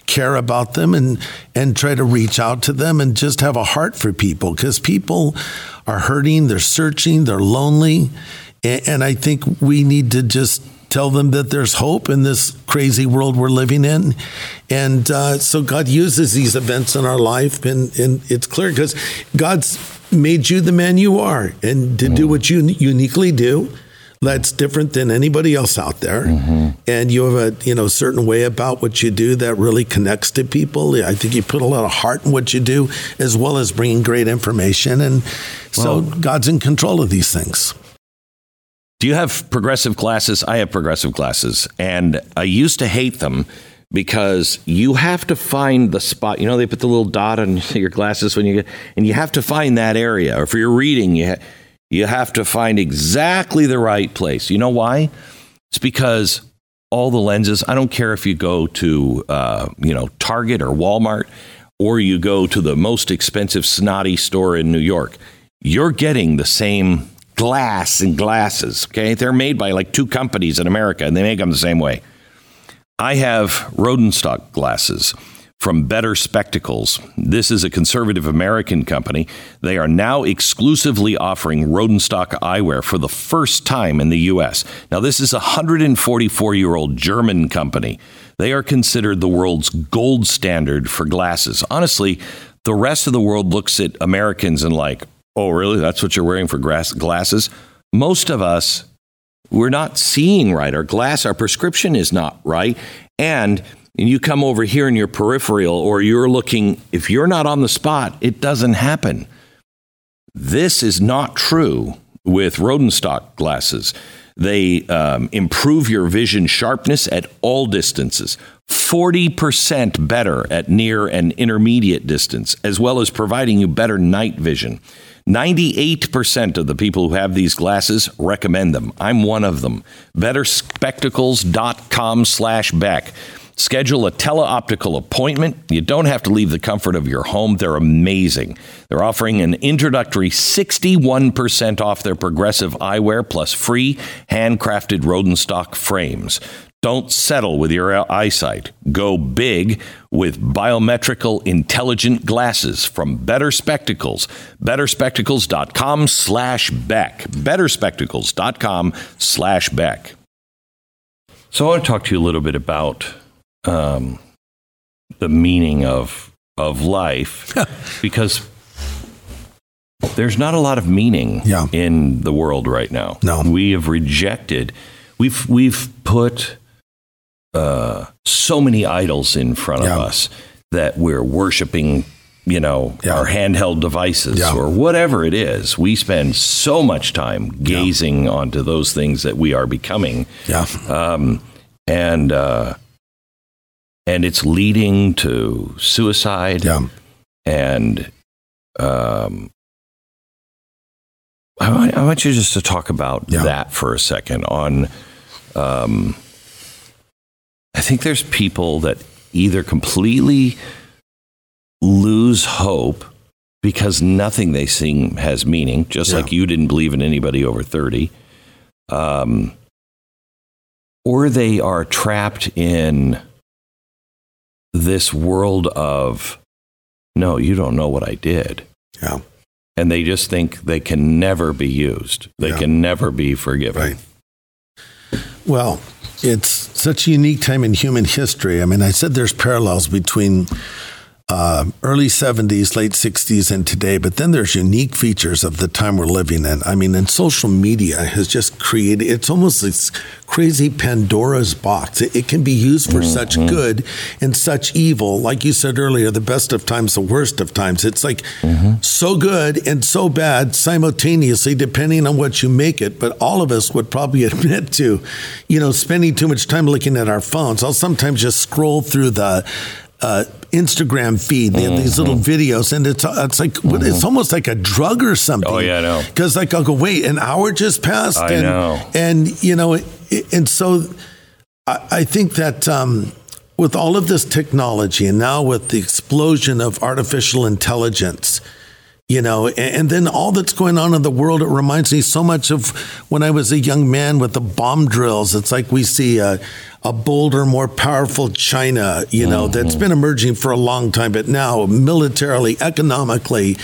care about them and and try to reach out to them and just have a heart for people because people are hurting they're searching they're lonely. And, and i think we need to just tell them that there's hope in this crazy world we're living in. And uh, so god uses these events in our life and, and it's clear because god's made you the man you are. And to do what you uniquely do that's different than anybody else out there. And you have a you know certain way about what you do that really connects to people. I think you put a lot of heart in what you do as well as bringing great information. And so god's in control of these things Do you have progressive glasses? I have progressive glasses, and I used to hate them because you have to find the spot. You know, they put the little dot on *laughs* your glasses when you get, and you have to find that area. Or for your reading, you ha- you have to find exactly the right place. You know why? It's because all the lenses. I don't care if you go to uh, you know Target or Walmart, or you go to the most expensive snotty store in New York. You're getting the same glass and glasses. Okay, they're made by like two companies in America, and they make them the same way. I have Rodenstock glasses from Better Spectacles. This is a conservative American company. They are now exclusively offering Rodenstock eyewear for the first time in the U.S. Now, this is a 144 year old German company. They are considered the world's gold standard for glasses. Honestly, the rest of the world looks at Americans and like, oh, really? That's what you're wearing for grass- glasses? Most of us we're not seeing right. Our glass, our prescription is not right. And and you come over here in your peripheral, or you're looking, if you're not on the spot, it doesn't happen. This is not true with Rodenstock glasses. They um, improve your vision sharpness at all distances, 40% better at near and intermediate distance, as well as providing you better night vision. 98% of the people who have these glasses recommend them. I'm one of them. Betterspectacles.com slash Beck. Schedule a teleoptical appointment. You don't have to leave the comfort of your home. They're amazing. They're offering an introductory 61% off their progressive eyewear plus free handcrafted Rodenstock frames. Don't settle with your eyesight. Go big with biometrical intelligent glasses from Better Spectacles. Betterspectacles.com slash Beck. Betterspectacles.com slash Beck. So I want to talk to you a little bit about um, the meaning of of life *laughs* because there's not a lot of meaning Yeah. in the world right now. No. we have rejected. We've we've put uh, so many idols in front Yeah. of us that we're worshiping. You know, Yeah. our handheld devices Yeah. or whatever it is. We spend so much time gazing onto those things that we are becoming yeah um, and uh, and it's leading to suicide. Yeah. And um, I, want- I want you just to talk about that for a second. On, um, I think there's people that either completely lose hope because nothing they sing has meaning, just Yeah. like you didn't believe in anybody over 30. Um, or they are trapped in this world of, no, you don't know what I did. Yeah. And they just think they can never be used. They Yeah. can never be forgiven. Right. Well, it's such a unique time in human history. I mean, I said there's parallels between uh, early 70s, late 60s, and today, but then there's unique features of the time we're living in. I mean, and social media has just created, it's almost this crazy Pandora's box. It, it can be used for such good and such evil. Like you said earlier, the best of times, the worst of times. It's like so good and so bad simultaneously, depending on what you make it. But all of us would probably *laughs* admit to, you know, spending too much time looking at our phones. I'll sometimes just scroll through the uh, Instagram feed. They have these little videos, and it's it's like what it's almost like a drug or something. Oh, yeah, I know. Because like I'll go, wait, an hour just passed. I and, know. and you know, it, and so I, I think that um, with all of this technology, and now with the explosion of artificial intelligence. You know, and, then all that's going on in the world, it reminds me so much of when I was a young man with the bomb drills. It's like we see a, a bolder, more powerful China, you know, that's mm-hmm. been emerging for a long time, but now militarily, economically,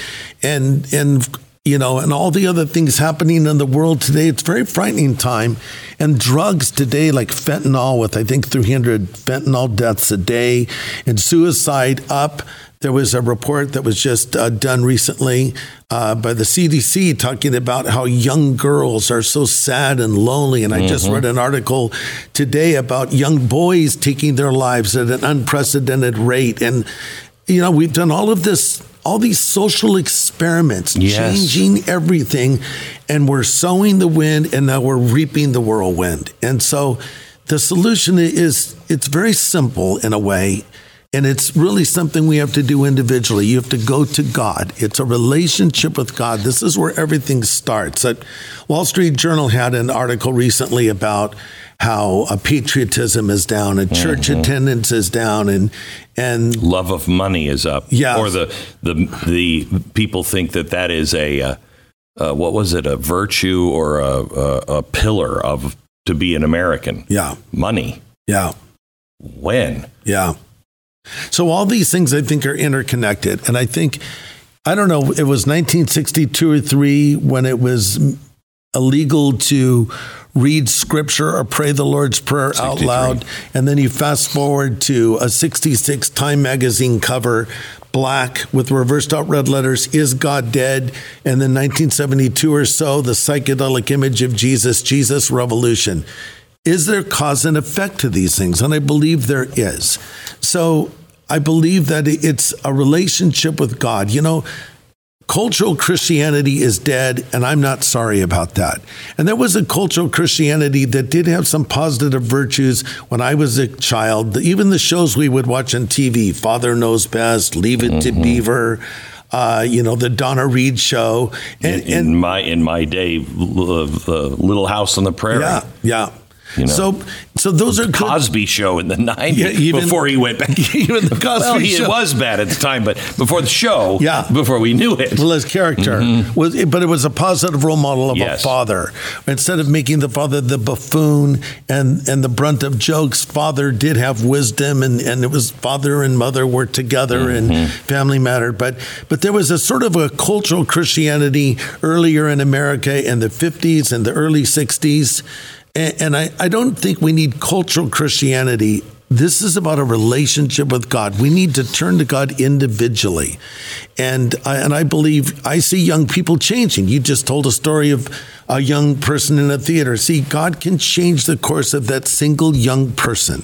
and, and, you know, and all the other things happening in the world today. It's a very frightening time. And drugs today, like fentanyl, with I think 300 fentanyl deaths a day, and suicide up. There was a report that was just uh, done recently uh, by the CDC talking about how young girls are so sad and lonely. And I just read an article today about young boys taking their lives at an unprecedented rate. And, you know, we've done all of this, all these social experiments, Yes. changing everything. And we're sowing the wind and now we're reaping the whirlwind. And so the solution is it's very simple in a way. And it's really something we have to do individually. You have to go to God. It's a relationship with God. This is where everything starts. That Wall Street Journal had an article recently about how uh, patriotism is down and church attendance is down and and Love of money is up. Yes. Or the, the, the people think that that is a, uh, uh, what was it, a virtue or a, a, a pillar of to be an American? yeah, Money. yeah. When? Yeah. So all these things I think are interconnected. And I think, I don't know, it was 1962 or three when it was illegal to read scripture or pray the Lord's Prayer out loud. And then you fast forward to a 66 Time magazine cover, black with reversed out red letters, Is God Dead? And then 1972 or so, the psychedelic image of Jesus, Jesus Revolution. Is there cause and effect to these things? And I believe there is. So I believe that it's a relationship with God. You know, cultural Christianity is dead, and I'm not sorry about that. And there was a cultural Christianity that did have some positive virtues when I was a child. Even the shows we would watch on TV, Father Knows Best, Leave It to Beaver, uh, you know, the Donna Reed show. And, in, in my in my day, uh, the Little House on the Prairie, yeah, yeah. You know. So, so those are good. Cosby Show in the nineties, Yeah, even- before he went back. *laughs* even the *laughs* Cosby well, he Show. was bad at the time, but before the show, Yeah. before we knew it, Well, his character was, but it was a positive role model of Mm-hmm. Yes. a father. Instead of making the father the buffoon and and the brunt of jokes, father did have wisdom, and and it was father and mother were together, Mm-hmm. and family mattered. But but there was a sort of a cultural Christianity earlier in America in the fifties and the early sixties, and, and I I don't think we need cultural Christianity. This is about a relationship with God. We need to turn to God individually. And I, and I believe I see young people changing. You just told a story of a young person in a theater. See, God can change the course of that single young person.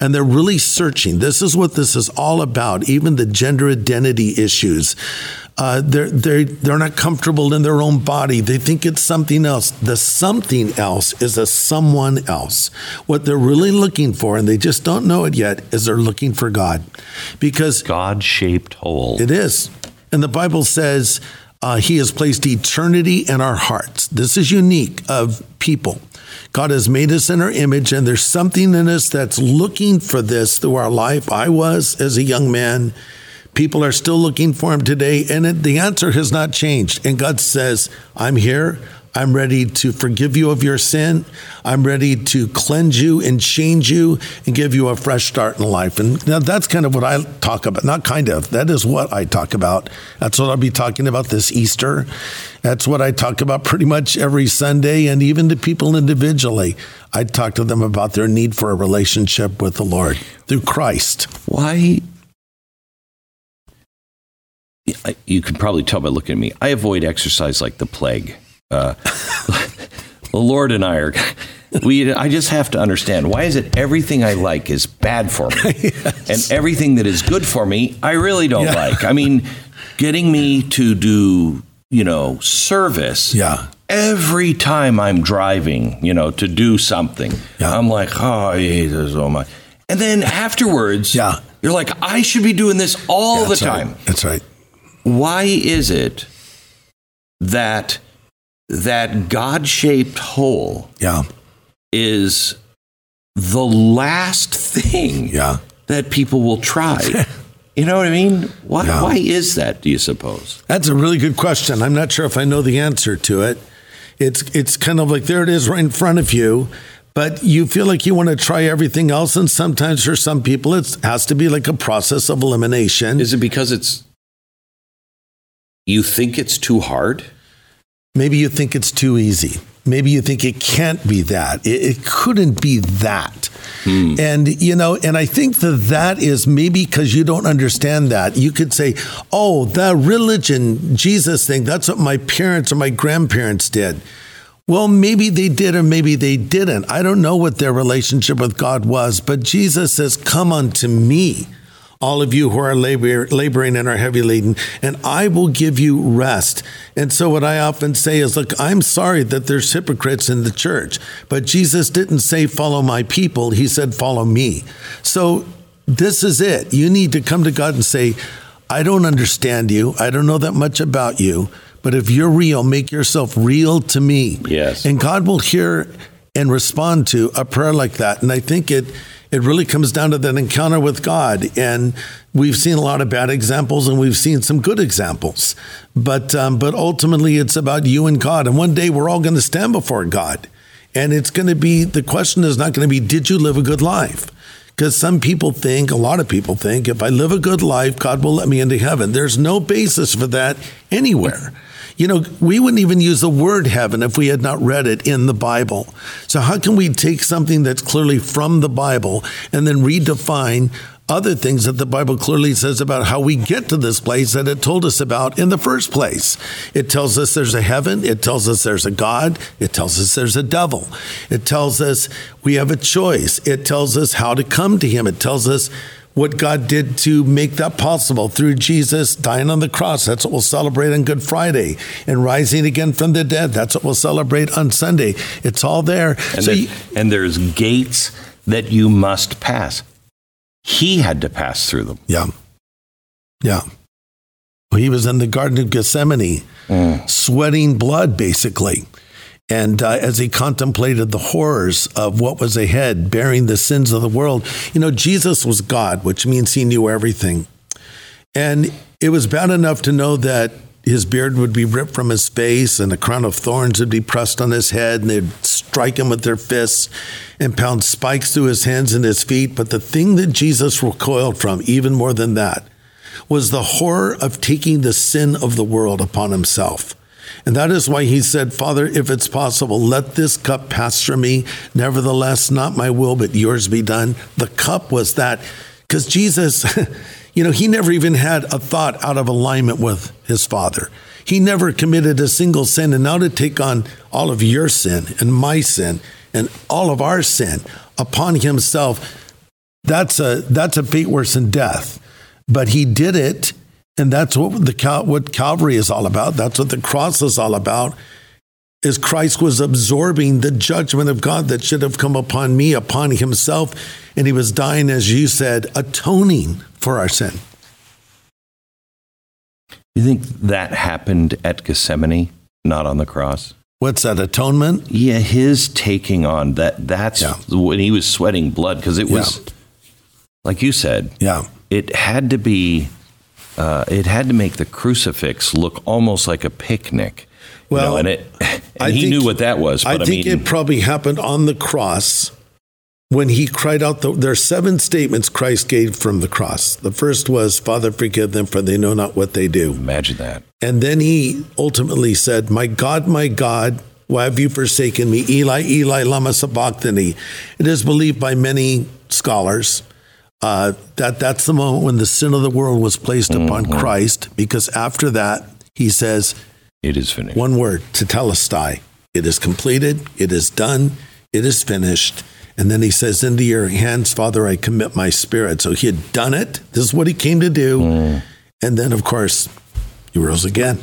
And they're really searching. This is what this is all about, even the gender identity issues. Uh, they're, they're, they're not comfortable in their own body. They think it's something else. The something else is a someone else. What they're really looking for, and they just don't know it yet, is they're looking for God. Because God shaped hole. it is. And the Bible says uh, He has placed eternity in our hearts. This is unique of people. God has made us in our image, and there's something in us that's looking for this through our life. I was as a young man. People are still looking for him today, and it, the answer has not changed. And God says, I'm here. I'm ready to forgive you of your sin. I'm ready to cleanse you and change you and give you a fresh start in life. And now that's kind of what I talk about. Not kind of, that is what I talk about. That's what I'll be talking about this Easter. That's what I talk about pretty much every Sunday. And even to people individually, I talk to them about their need for a relationship with the Lord through Christ. Why? I- You can probably tell by looking at me. I avoid exercise like the plague. Uh, *laughs* the Lord and I are. *laughs* We, I just have to understand why is it everything I like is bad for me, *laughs* and everything that is good for me I really don't Yeah. like. I mean, getting me to do you know service. Yeah. Every time I'm driving, you know, to do something, Yeah. I'm like, oh, Jesus, oh my. And then afterwards, Yeah. you're like, I should be doing this all That's the right. time. That's right. Why is it that that God-shaped hole Yeah. is the last thing *laughs* Yeah. that people will try? *laughs* you know what I mean? Why, Yeah. why is that, do you suppose? That's a really good question. I'm not sure if I know the answer to it. It's it's kind of like there it is right in front of you, but you feel like you want to try everything else, and sometimes for some people it has to be like a process of elimination. Is it because it's you think it's too hard? Maybe you think it's too easy. Maybe you think it can't be that. It, it couldn't be that. Hmm. And, you know, and I think that that is maybe because you don't understand that. You could say, oh, the religion, Jesus thing, that's what my parents or my grandparents did. Well, maybe they did or maybe they didn't. I don't know what their relationship with God was, but Jesus says, Come unto me, all of you who are labor, laboring and are heavy laden, and I will give you rest. And so, what I often say is, Look, I'm sorry that there's hypocrites in the church, but Jesus didn't say, Follow my people. He said, Follow me. So, this is it. You need to come to God and say, I don't understand you. I don't know that much about you. But if you're real, make yourself real to me. Yes. And God will hear and respond to a prayer like that. And I think it it really comes down to that encounter with God. And we've seen a lot of bad examples, and we've seen some good examples. But um, but ultimately, it's about you and God. And one day we're all going to stand before God, and it's going to be the question is not going to be did you live a good life. Because some people think, a lot of people think, if I live a good life, God will let me into heaven. There's no basis for that anywhere. You know, we wouldn't even use the word heaven if we had not read it in the Bible. So, how can we take something that's clearly from the Bible and then redefine other things that the Bible clearly says about how we get to this place that it told us about in the first place? It tells us there's a heaven, it tells us there's a God, it tells us there's a devil, it tells us we have a choice, it tells us how to come to Him, it tells us what God did to make that possible through Jesus dying on the cross. That's what we'll celebrate on Good Friday and rising again from the dead. That's what we'll celebrate on Sunday. It's all there. And, so there- you- and there's gates that you must pass. He had to pass through them. yeah, yeah. He was in the Garden of Gethsemane, mm. sweating blood, basically. And uh, as he contemplated the horrors of what was ahead, bearing the sins of the world, you know, Jesus was God, which means he knew everything. And it was bad enough to know that his beard would be ripped from his face and a crown of thorns would be pressed on his head and they'd strike him with their fists and pound spikes through his hands and his feet. But the thing that Jesus recoiled from, even more than that, was the horror of taking the sin of the world upon himself. And that is why he said, Father, if it's possible, let this cup pass from me. Nevertheless, not my will, but yours be done. The cup was that, because Jesus, *laughs* you know, he never even had a thought out of alignment with his Father. He never committed a single sin. And now to take on all of your sin and my sin and all of our sin upon himself, that's a, that's a fate worse than death. But he did it And that's what the what Calvary is all about. That's what the cross is all about. Is Christ was absorbing the judgment of God that should have come upon me, upon himself, and he was dying, as you said, atoning for our sin. You think that happened at Gethsemane, not on the cross? What's that atonement? Yeah, his taking on that that's Yeah. when he was sweating blood because it was Yeah. like you said, Yeah. it had to be uh, it had to make the crucifix look almost like a picnic. you Well, know, and it *laughs* and I he think- knew what that was, I I, think mean it probably happened on the cross when he cried out. The, there are seven statements Christ gave from the cross. The first was, Father, forgive them, for they know not what they do. imagine that. And then he ultimately said, My God, my God, why have you forsaken me? Eli, Eli, lama sabachthani. It is believed by many scholars uh, that that's the moment when the sin of the world was placed upon Christ, because after that, he says, It is finished. one word, to tell us, tetelestai. It is completed. It is done. It is finished. And then he says, Into your hands, Father, I commit my spirit. So he had done it. This is what he came to do. And then, of course, he rose again.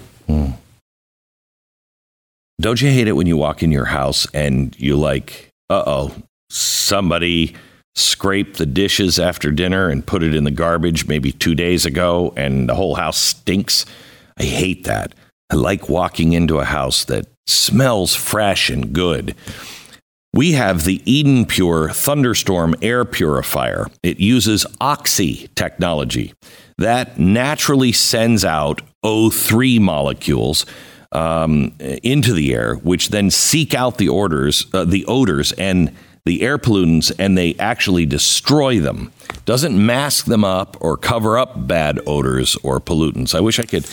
Don't you hate it when you walk in your house and you like, uh oh, somebody scraped the dishes after dinner and put it in the garbage maybe two days ago and the whole house stinks? I hate that. I like walking into a house that smells fresh and good. We have the Eden Pure Thunderstorm Air Purifier. It uses Oxy technology that naturally sends out O3 molecules um, into the air, which then seek out the orders, uh, the odors and the air pollutants, and they actually destroy them. Doesn't mask them up or cover up bad odors or pollutants. I wish I could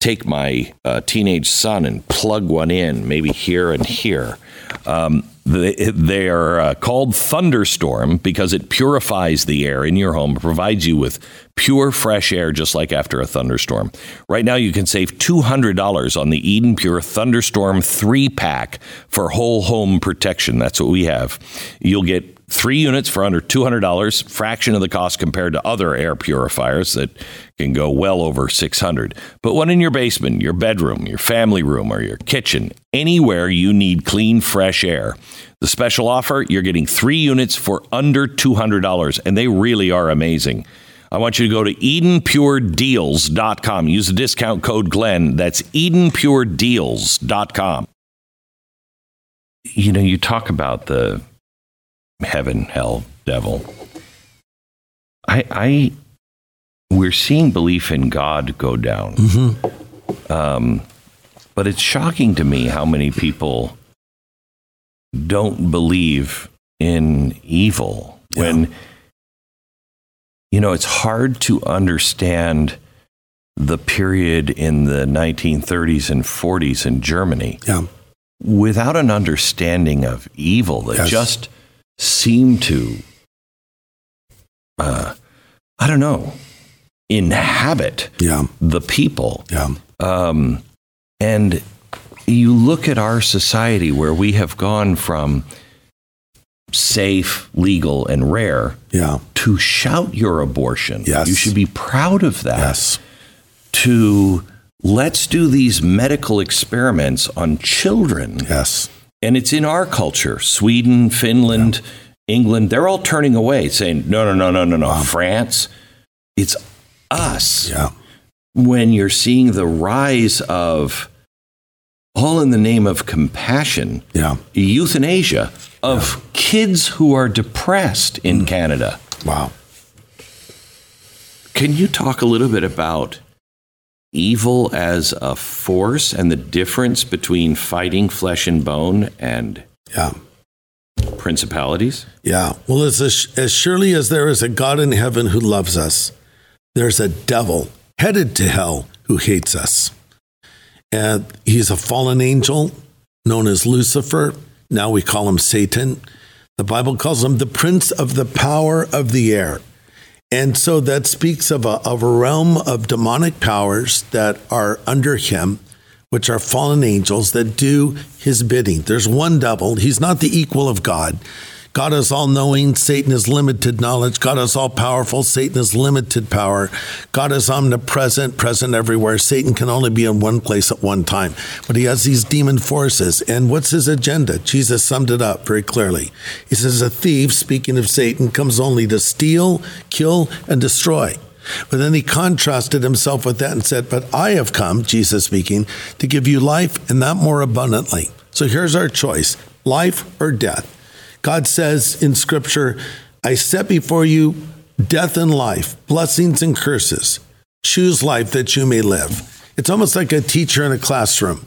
take my uh, teenage son and plug one in, maybe here and here. Um, they, they are uh, called Thunderstorm because it purifies the air in your home, provides you with pure, fresh air, just like after a thunderstorm. Right now, you can save $200 on the Eden Pure Thunderstorm 3 pack for whole home protection. That's what we have. You'll get three units for under $200, fraction of the cost compared to other air purifiers that can go well over 600. Put one in your basement, your bedroom, your family room, or your kitchen, anywhere you need clean, fresh air. The special offer, you're getting three units for under $200, and they really are amazing. I want you to go to EdenPureDeals.com. Use the discount code Glenn. That's EdenPureDeals.com. You know, you talk about the heaven, hell, devil. I, I, we're seeing belief in God go down. Um, but it's shocking to me how many people don't believe in evil when, you know, it's hard to understand the period in the 1930s and 40s in Germany Yeah. without an understanding of evil that Yes. just seemed to, uh, I don't know, inhabit Yeah. the people. Yeah. Um, and you look at our society where we have gone from safe, legal, and rare Yeah. to shout your abortion. Yes. You should be proud of that Yes. to let's do these medical experiments on children. Yes. And it's in our culture. Sweden, Finland, England, they're all turning away, saying, no, no, no, no, no, no. France, it's us. Yeah. When you're seeing the rise of all in the name of compassion, Yeah. euthanasia of kids who are depressed in mm. Canada. Wow. Can you talk a little bit about evil as a force and the difference between fighting flesh and bone and Yeah. principalities? Yeah. Well, as, as surely as there is a God in heaven who loves us, there's a devil headed to hell who hates us. And he's a fallen angel known as Lucifer. Now we call him Satan. The Bible calls him the prince of the power of the air. And so that speaks of a, of a realm of demonic powers that are under him, which are fallen angels that do his bidding. There's one devil. He's not the equal of God. God is all knowing, Satan is limited knowledge. God is all powerful, Satan is limited power. God is omnipresent, present everywhere. Satan can only be in one place at one time. But he has these demon forces. And what's his agenda? Jesus summed it up very clearly. He says, A thief, speaking of Satan, comes only to steal, kill, and destroy. But then he contrasted himself with that and said, But I have come, Jesus speaking, to give you life and that more abundantly. So here's our choice life or death. God says in Scripture, I set before you death and life, blessings and curses. Choose life that you may live. It's almost like a teacher in a classroom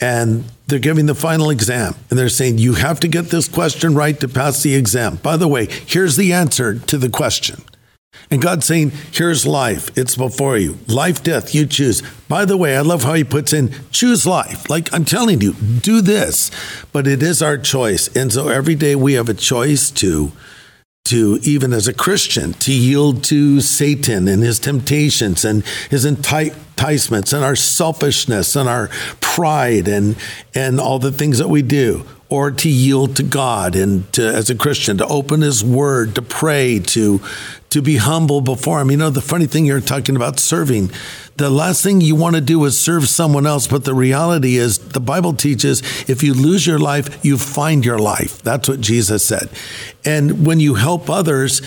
and they're giving the final exam and they're saying you have to get this question right to pass the exam. By the way, here's the answer to the question. And God's saying, here's life. It's before you. Life, death, you choose. By the way, I love how he puts in choose life. Like I'm telling you, do this. But it is our choice. And so every day we have a choice to to even as a Christian to yield to Satan and his temptations and his enticements and our selfishness and our pride and and all the things that we do or to yield to God and to, as a Christian to open His Word, to pray, to to be humble before Him. You know, the funny thing you're talking about serving. The last thing you want to do is serve someone else, but the reality is the Bible teaches if you lose your life, you find your life. That's what Jesus said. And when you help others,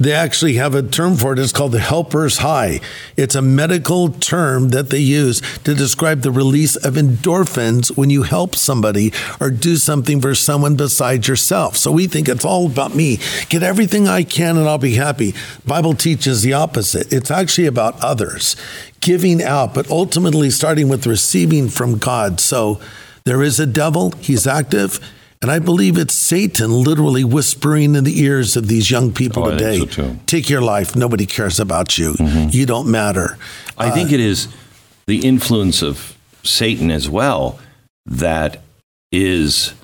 they actually have a term for it. It's called the helper's high. It's a medical term that they use to describe the release of endorphins when you help somebody or do something for someone besides yourself. So we think it's all about me. Get everything I can and I'll be happy. Bible teaches the opposite. It's actually about others, giving out, but ultimately starting with receiving from God. So there is a devil, he's active. And I believe it's Satan literally whispering in the ears of these young people oh, today so take your life. Nobody cares about you. Mm-hmm. You don't matter. I uh, think it is the influence of Satan as well that is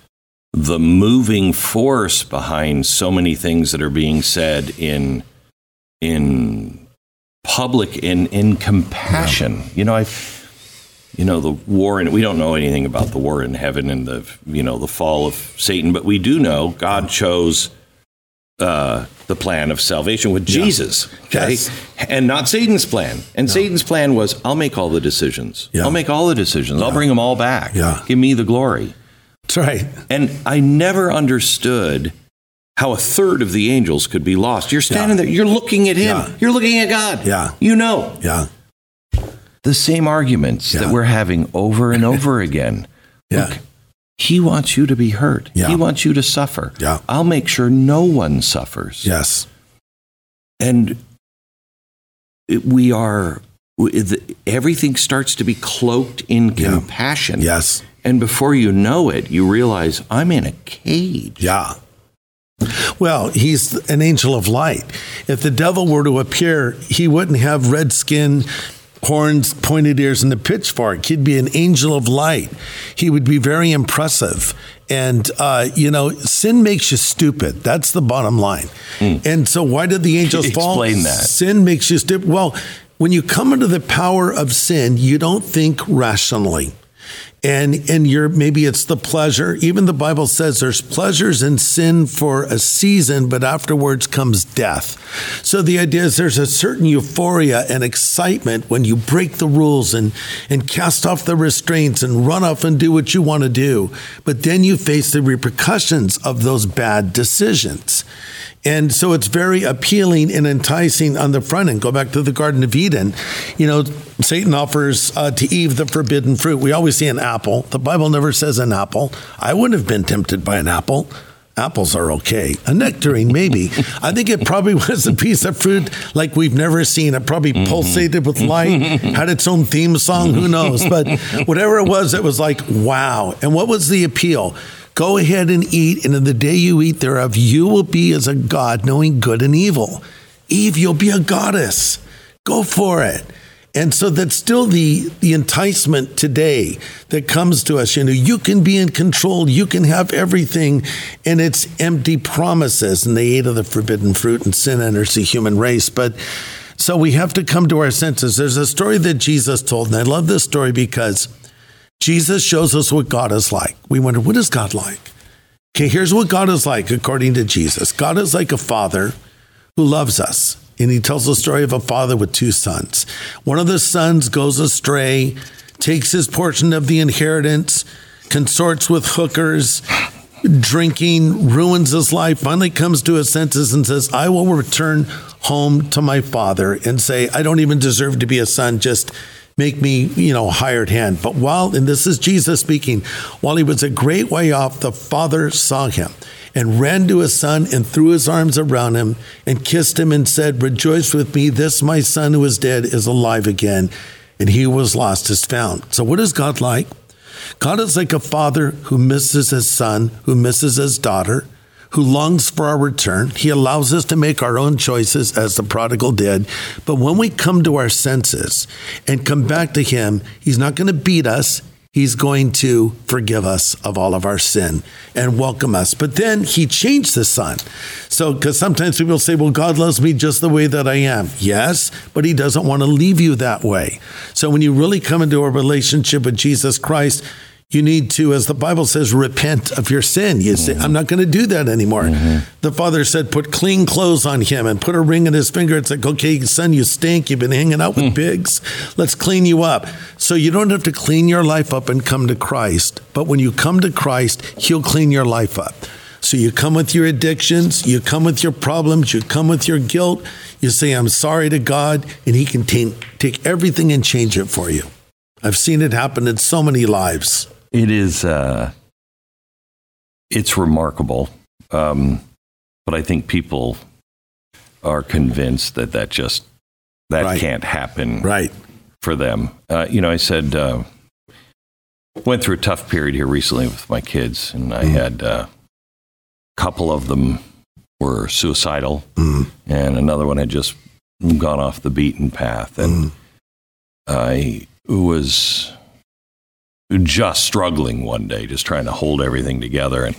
the moving force behind so many things that are being said in in public in in compassion. Yeah. You know, I you know the war and we don't know anything about the war in heaven and the you know the fall of Satan, but we do know God chose uh, the plan of salvation with yeah. Jesus, okay, yes. and not Satan's plan. And no. Satan's plan was, I'll make all the decisions. Yeah. I'll make all the decisions. Yeah. I'll bring them all back. Yeah. Give me the glory. That's right. And I never understood how a third of the angels could be lost. You're standing there, you're looking at him, you're looking at God. Yeah. You know. Yeah the same arguments yeah. that we're having over and *laughs* over again. yeah. Look, he wants you to be hurt. Yeah. He wants you to suffer. Yeah. I'll make sure no one suffers. Yes. And we are, everything starts to be cloaked in compassion. Yes. And before you know it, you realize I'm in a cage. Yeah. Well, he's an angel of light. If the devil were to appear, he wouldn't have red skin, horns, pointed ears, and a pitchfork. He'd be an angel of light. He would be very impressive. And, uh, you know, sin makes you stupid. That's the bottom line. Mm. And so, why did the *laughs* angels Explain fall? Explain that. Sin makes you stupid. Well, when you come into the power of sin, you don't think rationally and and you're maybe it's the pleasure. Even the bible says there's pleasures in sin for a season but afterwards comes death. So the idea is there's a certain euphoria and excitement when you break the rules and and cast off the restraints and run off and do what you want to do. But then you face the repercussions of those bad decisions and so it's very appealing and enticing on the front end. Go back to the Garden of Eden. You know, Satan offers uh, to Eve the forbidden fruit. We always see an apple. The Bible never says an apple. I wouldn't have been tempted by an apple. Apples are okay. A nectarine, maybe. I think it probably *laughs* was a piece of fruit like we've never seen. It probably mm-hmm. pulsated with light, *laughs* had its own theme song. Who knows? But whatever it was, it was like, wow. And what was the appeal? Go ahead and eat, and in the day you eat thereof, you will be as a God, knowing good and evil. Eve, you'll be a goddess. Go for it. And so that's still the, the enticement today that comes to us. You know, you can be in control, you can have everything, and it's empty promises. And they ate of the forbidden fruit, and sin enters the human race. But so we have to come to our senses. There's a story that Jesus told, and I love this story because Jesus shows us what God is like. We wonder, what is God like? Okay, here's what God is like according to Jesus God is like a father who loves us. And he tells the story of a father with two sons. One of the sons goes astray, takes his portion of the inheritance, consorts with hookers, drinking, ruins his life, finally comes to his senses and says, I will return home to my father and say, I don't even deserve to be a son, just make me, you know, hired hand. But while, and this is Jesus speaking, while he was a great way off, the father saw him and ran to his son and threw his arms around him and kissed him and said, Rejoice with me, this my son who was dead is alive again, and he who was lost is found. So, what is God like? God is like a father who misses his son, who misses his daughter, who longs for our return. He allows us to make our own choices as the prodigal did. But when we come to our senses and come back to him, he's not going to beat us. He's going to forgive us of all of our sin and welcome us. But then he changed the son. So, because sometimes people say, well, God loves me just the way that I am. Yes, but he doesn't want to leave you that way. So, when you really come into a relationship with Jesus Christ, you need to, as the Bible says, repent of your sin. You say, I'm not going to do that anymore. Mm-hmm. The father said, put clean clothes on him and put a ring in his finger. It's like, okay, son, you stink. You've been hanging out with mm. pigs. Let's clean you up. So you don't have to clean your life up and come to Christ. But when you come to Christ, he'll clean your life up. So you come with your addictions, you come with your problems, you come with your guilt. You say, I'm sorry to God, and he can t- take everything and change it for you. I've seen it happen in so many lives. It is. Uh, it's remarkable, um, but I think people are convinced that that just that right. can't happen. Right. For them, uh, you know, I said uh, went through a tough period here recently with my kids, and I mm. had a uh, couple of them were suicidal, mm. and another one had just gone off the beaten path, and mm. I was just struggling one day, just trying to hold everything together. And,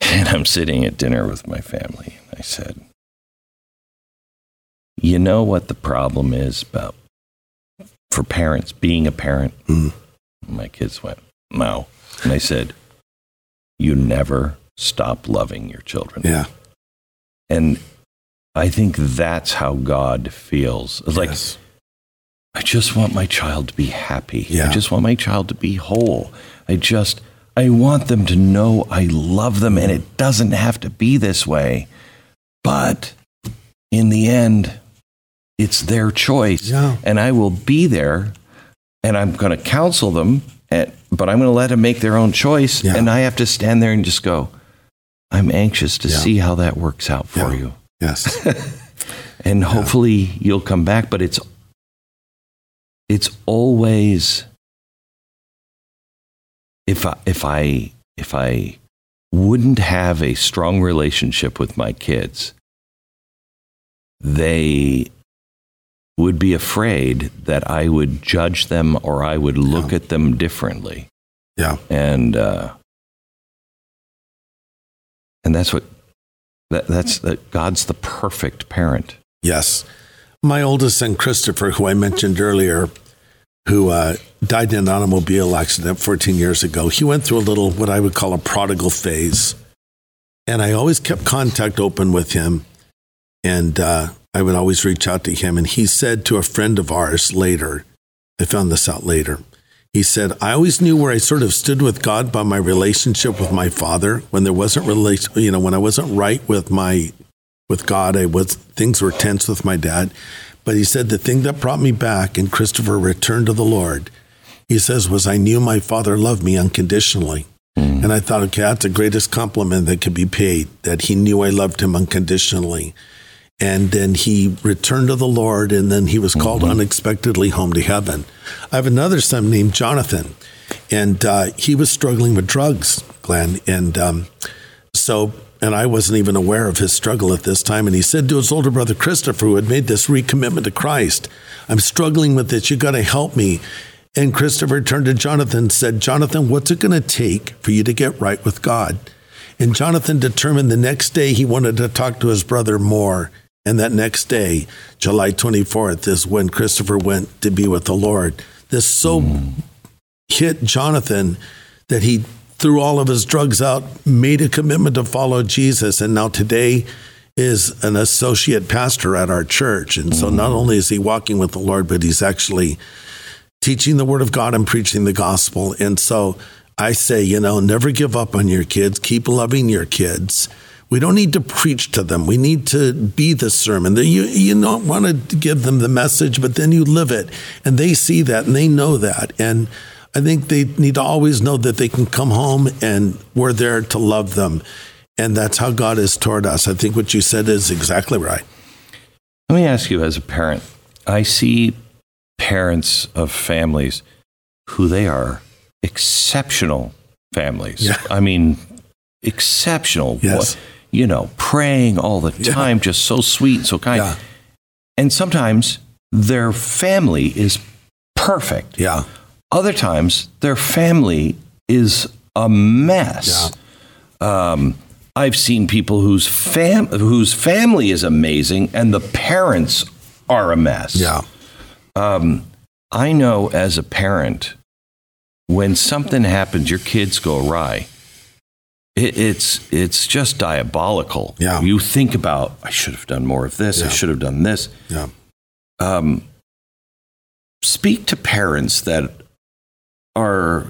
and I'm sitting at dinner with my family. And I said, You know what the problem is about for parents being a parent? Mm. My kids went, No. And I said, You never stop loving your children. Yeah. And I think that's how God feels. Yes. like, I just want my child to be happy. Yeah. I just want my child to be whole. I just, I want them to know I love them and it doesn't have to be this way. But in the end, it's their choice. Yeah. And I will be there and I'm going to counsel them, and, but I'm going to let them make their own choice. Yeah. And I have to stand there and just go, I'm anxious to yeah. see how that works out for you. Yes. *laughs* and hopefully you'll come back, but it's it's always if I, if I if I wouldn't have a strong relationship with my kids, they would be afraid that I would judge them or I would look yeah. at them differently. Yeah. And uh, and that's what that, that's that God's the perfect parent. Yes. My oldest son, Christopher, who I mentioned earlier, who uh, died in an automobile accident 14 years ago, he went through a little, what I would call a prodigal phase. And I always kept contact open with him. And uh, I would always reach out to him. And he said to a friend of ours later, I found this out later. He said, I always knew where I sort of stood with God by my relationship with my father when there wasn't relation, you know, when I wasn't right with my with God, I was things were tense with my dad. But he said the thing that brought me back and Christopher returned to the Lord, he says, was I knew my father loved me unconditionally. Mm. And I thought, okay, that's the greatest compliment that could be paid, that he knew I loved him unconditionally. And then he returned to the Lord, and then he was called mm-hmm. unexpectedly home to heaven. I have another son named Jonathan, and uh, he was struggling with drugs, Glenn. And um, so and I wasn't even aware of his struggle at this time. And he said to his older brother Christopher, who had made this recommitment to Christ, I'm struggling with this. You got to help me. And Christopher turned to Jonathan and said, Jonathan, what's it going to take for you to get right with God? And Jonathan determined the next day he wanted to talk to his brother more. And that next day, July 24th, is when Christopher went to be with the Lord. This so mm. hit Jonathan that he threw all of his drugs out, made a commitment to follow Jesus, and now today is an associate pastor at our church. And so not mm. only is he walking with the Lord, but he's actually teaching the word of God and preaching the gospel. And so I say, you know, never give up on your kids, keep loving your kids. We don't need to preach to them. We need to be the sermon. You, you don't want to give them the message, but then you live it. And they see that and they know that. And I think they need to always know that they can come home and we're there to love them. And that's how God is toward us. I think what you said is exactly right. Let me ask you as a parent, I see parents of families who they are exceptional families. Yeah. I mean, exceptional. Yes. You know, praying all the Yeah. time, just so sweet, so kind. Yeah. And sometimes their family is perfect. Yeah. Other times their family is a mess. Um, I've seen people whose fam whose family is amazing and the parents are a mess. Yeah. I know as a parent, when something happens, your kids go awry. It, it's it's just diabolical. Yeah. You think about I should have done more of this. I should have done this. Yeah. Um, speak to parents that are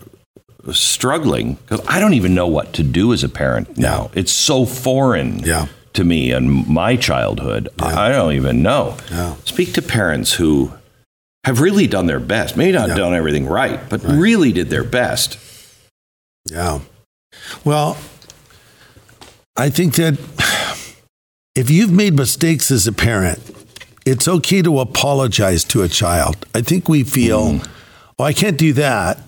struggling because I don't even know what to do as a parent now. It's so foreign Yeah. to me and my childhood. I I don't even know. Yeah. Speak to parents who have really done their best. Maybe not Yeah. done everything right, but really did their best. Yeah. Well, I think that if you've made mistakes as a parent, it's okay to apologize to a child. I think we feel, mm. oh, I can't do that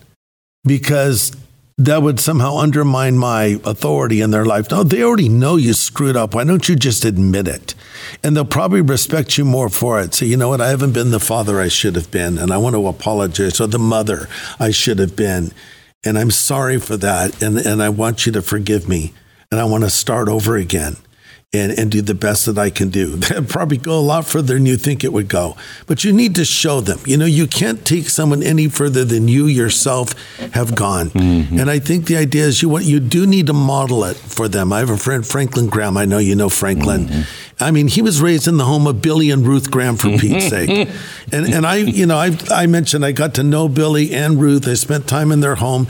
because that would somehow undermine my authority in their life. No, they already know you screwed up. Why don't you just admit it? And they'll probably respect you more for it. So, you know what? I haven't been the father I should have been, and I want to apologize, or the mother I should have been. And I'm sorry for that. And, and I want you to forgive me. And I want to start over again and, and do the best that I can do. *laughs* That'd probably go a lot further than you think it would go. But you need to show them. You know, you can't take someone any further than you yourself have gone. Mm-hmm. And I think the idea is you want you do need to model it for them. I have a friend, Franklin Graham. I know you know Franklin. Mm-hmm. I mean, he was raised in the home of Billy and Ruth Graham for *laughs* Pete's sake. And and I, you know, I I mentioned I got to know Billy and Ruth. I spent time in their home.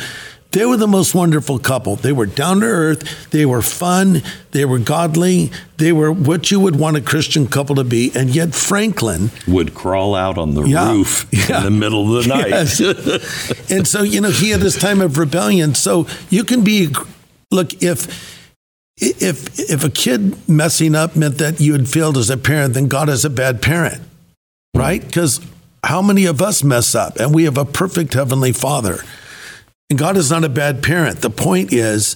They were the most wonderful couple. They were down to earth. They were fun. They were godly. They were what you would want a Christian couple to be. And yet, Franklin, Would crawl out on the Yeah. roof Yeah. in the middle of the *laughs* night. Yes. and so, you know, he had this time of rebellion. So you can be, look, if, if, if a kid messing up meant that you had failed as a parent, then God is a bad parent, right? Because how many of us mess up and we have a perfect heavenly father? And God is not a bad parent. The point is,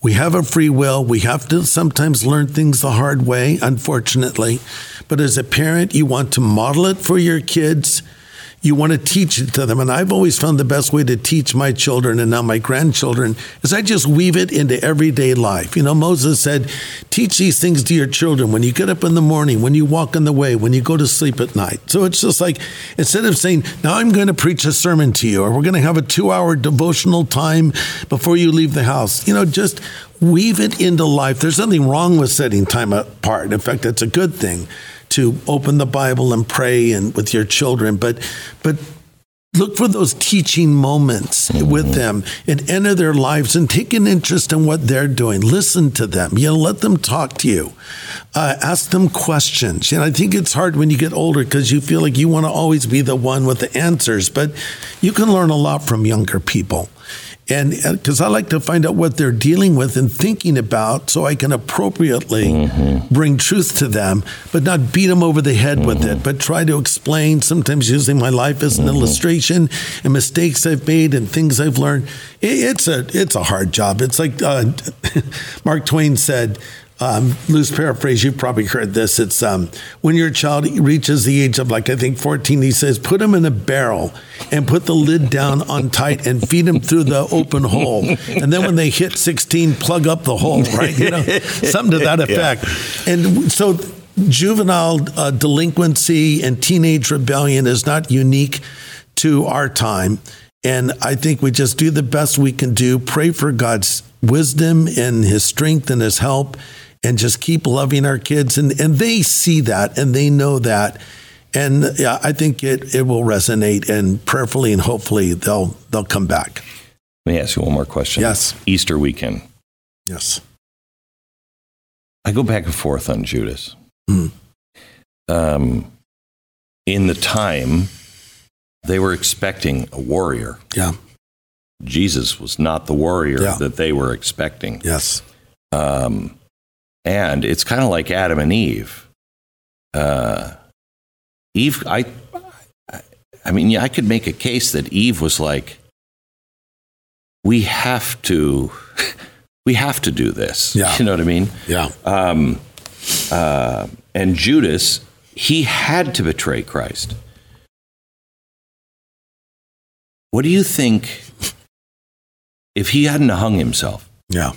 we have a free will. We have to sometimes learn things the hard way, unfortunately. But as a parent, you want to model it for your kids. You want to teach it to them. And I've always found the best way to teach my children and now my grandchildren is I just weave it into everyday life. You know, Moses said, teach these things to your children when you get up in the morning, when you walk in the way, when you go to sleep at night. So it's just like, instead of saying, now I'm going to preach a sermon to you, or we're going to have a two hour devotional time before you leave the house, you know, just weave it into life. There's nothing wrong with setting time apart. In fact, that's a good thing to open the Bible and pray and with your children, but but look for those teaching moments with them and enter their lives and take an interest in what they're doing. Listen to them. You know, let them talk to you. Uh, ask them questions. And I think it's hard when you get older because you feel like you want to always be the one with the answers, but you can learn a lot from younger people. And uh, because I like to find out what they're dealing with and thinking about so I can appropriately mm-hmm. bring truth to them, but not beat them over the head with it, mm-hmm. but try to explain, sometimes using my life as an mm-hmm. illustration and mistakes I've made and things I've learned. It, it's, a, it's a hard job. It's like uh, *laughs* Mark Twain said, um, loose paraphrase, you've probably heard this. It's um, when your child reaches the age of like, I think 14, he says, put him in a barrel and put the lid down on tight and feed him through the open hole. And then when they hit 16, plug up the hole, right? You know, something to that *laughs* effect. And so juvenile uh, delinquency and teenage rebellion is not unique to our time. And I think we just do the best we can do, pray for God's wisdom and his strength and his help, and just keep loving our kids. And, and they see that and they know that. And yeah, I think it, it will resonate and prayerfully and hopefully they'll they'll come back. Let me ask you one more question. Yes. Easter weekend. Yes. I go back and forth on Judas. Mm. Um, in the time, they were expecting a warrior. Yeah. Jesus was not the warrior Yeah. that they were expecting. Yes. Um, and it's kind of like Adam and Eve. Uh, Eve, I, I- mean, yeah, I could make a case that Eve was like, we have to, *laughs* we have to do this. *laughs* Yeah. You know what I mean? Yeah. Um, uh, and Judas, he had to betray Christ. What do you think if he hadn't hung himself Yeah.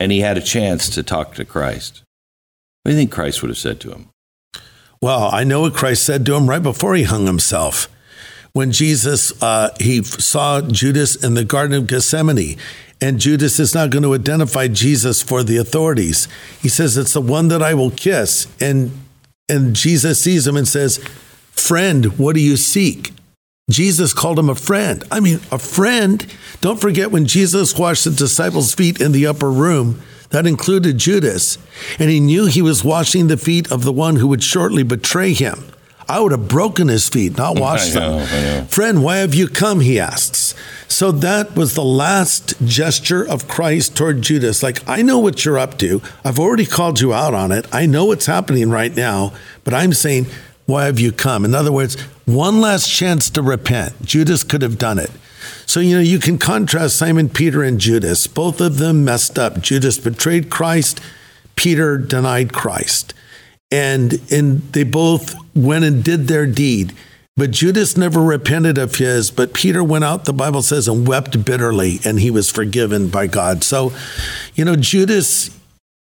And he had a chance to talk to Christ? What do you think Christ would have said to him? Well, I know what Christ said to him right before he hung himself. When Jesus, uh, he saw Judas in the Garden of Gethsemane, and Judas is not going to identify Jesus for the authorities. He says, "It's the one that I will kiss," and and Jesus sees him and says, "Friend, what do you seek?" Jesus called him a friend. I mean, a friend. Don't forget when Jesus washed the disciples' feet in the upper room, that included Judas, and he knew he was washing the feet of the one who would shortly betray him. I would have broken his feet, not *laughs* washed know, them. I know. Friend, why have you come? He asks. So that was the last gesture of Christ toward Judas. Like, I know what you're up to. I've already called you out on it. I know what's happening right now, but I'm saying, why have you come? In other words, one last chance to repent. Judas could have done it. So, you know, you can contrast Simon Peter and Judas. Both of them messed up. Judas betrayed Christ, Peter denied Christ. And and they both went and did their deed. But Judas never repented of his, but Peter went out, the Bible says, and wept bitterly, and he was forgiven by God. So, you know, Judas,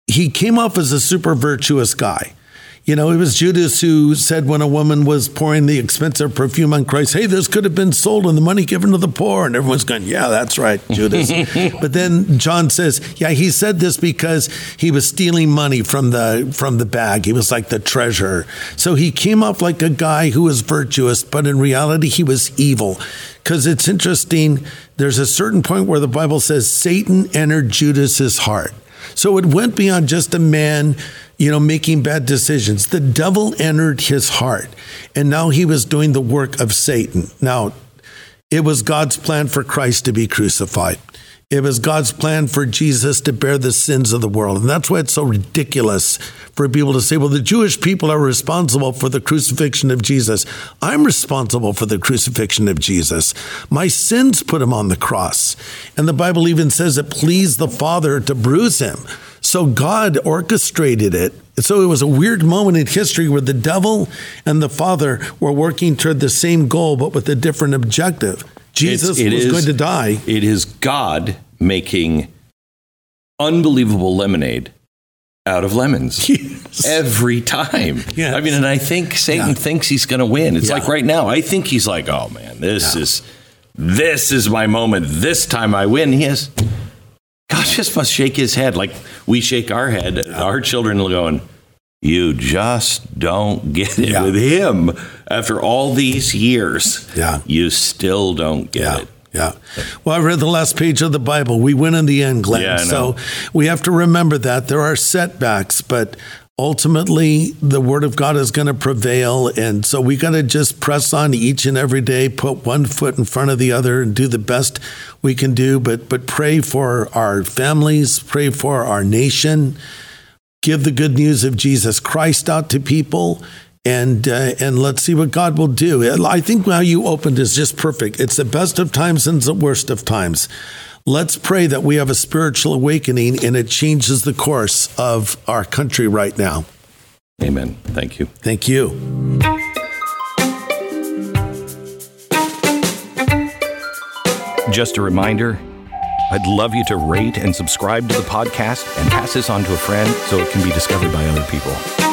he came off as a super virtuous guy. You know, it was Judas who said when a woman was pouring the expensive perfume on Christ, hey, this could have been sold and the money given to the poor. And everyone's going, yeah, that's right, Judas. *laughs* but then John says, yeah, he said this because he was stealing money from the from the bag. He was like the treasurer. So he came off like a guy who was virtuous, but in reality, he was evil. Because it's interesting, there's a certain point where the Bible says Satan entered Judas's heart. So it went beyond just a man, you know, making bad decisions. The devil entered his heart, and now he was doing the work of Satan. Now, it was God's plan for Christ to be crucified. It was God's plan for Jesus to bear the sins of the world. And that's why it's so ridiculous for people to say, well, the Jewish people are responsible for the crucifixion of Jesus. I'm responsible for the crucifixion of Jesus. My sins put him on the cross. And the Bible even says it pleased the Father to bruise him. So God orchestrated it. So it was a weird moment in history where the devil and the Father were working toward the same goal, but with a different objective. Jesus it was is- going to die. It is God making unbelievable lemonade out of lemons. *laughs* Yes. Every time. Yes. I mean, and I think Satan Yeah. thinks he's going to win. It's Yeah. like right now, I think he's like, oh man, this is this is my moment. This time I win. He has God just must shake his head like we shake our head. Our children are going, you just don't get it Yeah. with him after all these years. Yeah. You still don't get Yeah. it. Yeah. Well, I read the last page of the Bible. We win in the end, Glenn. Yeah, so we have to remember that there are setbacks, but ultimately the word of God is going to prevail. And so we got to just press on each and every day, put one foot in front of the other and do the best we can do. But, but pray for our families, pray for our nation, give the good news of Jesus Christ out to people. And uh, and let's see what God will do. I think how you opened is just perfect. It's the best of times and the worst of times. Let's pray that we have a spiritual awakening and it changes the course of our country right now. Amen. Thank you. Thank you. Just a reminder I'd love you to rate and subscribe to the podcast and pass this on to a friend so it can be discovered by other people.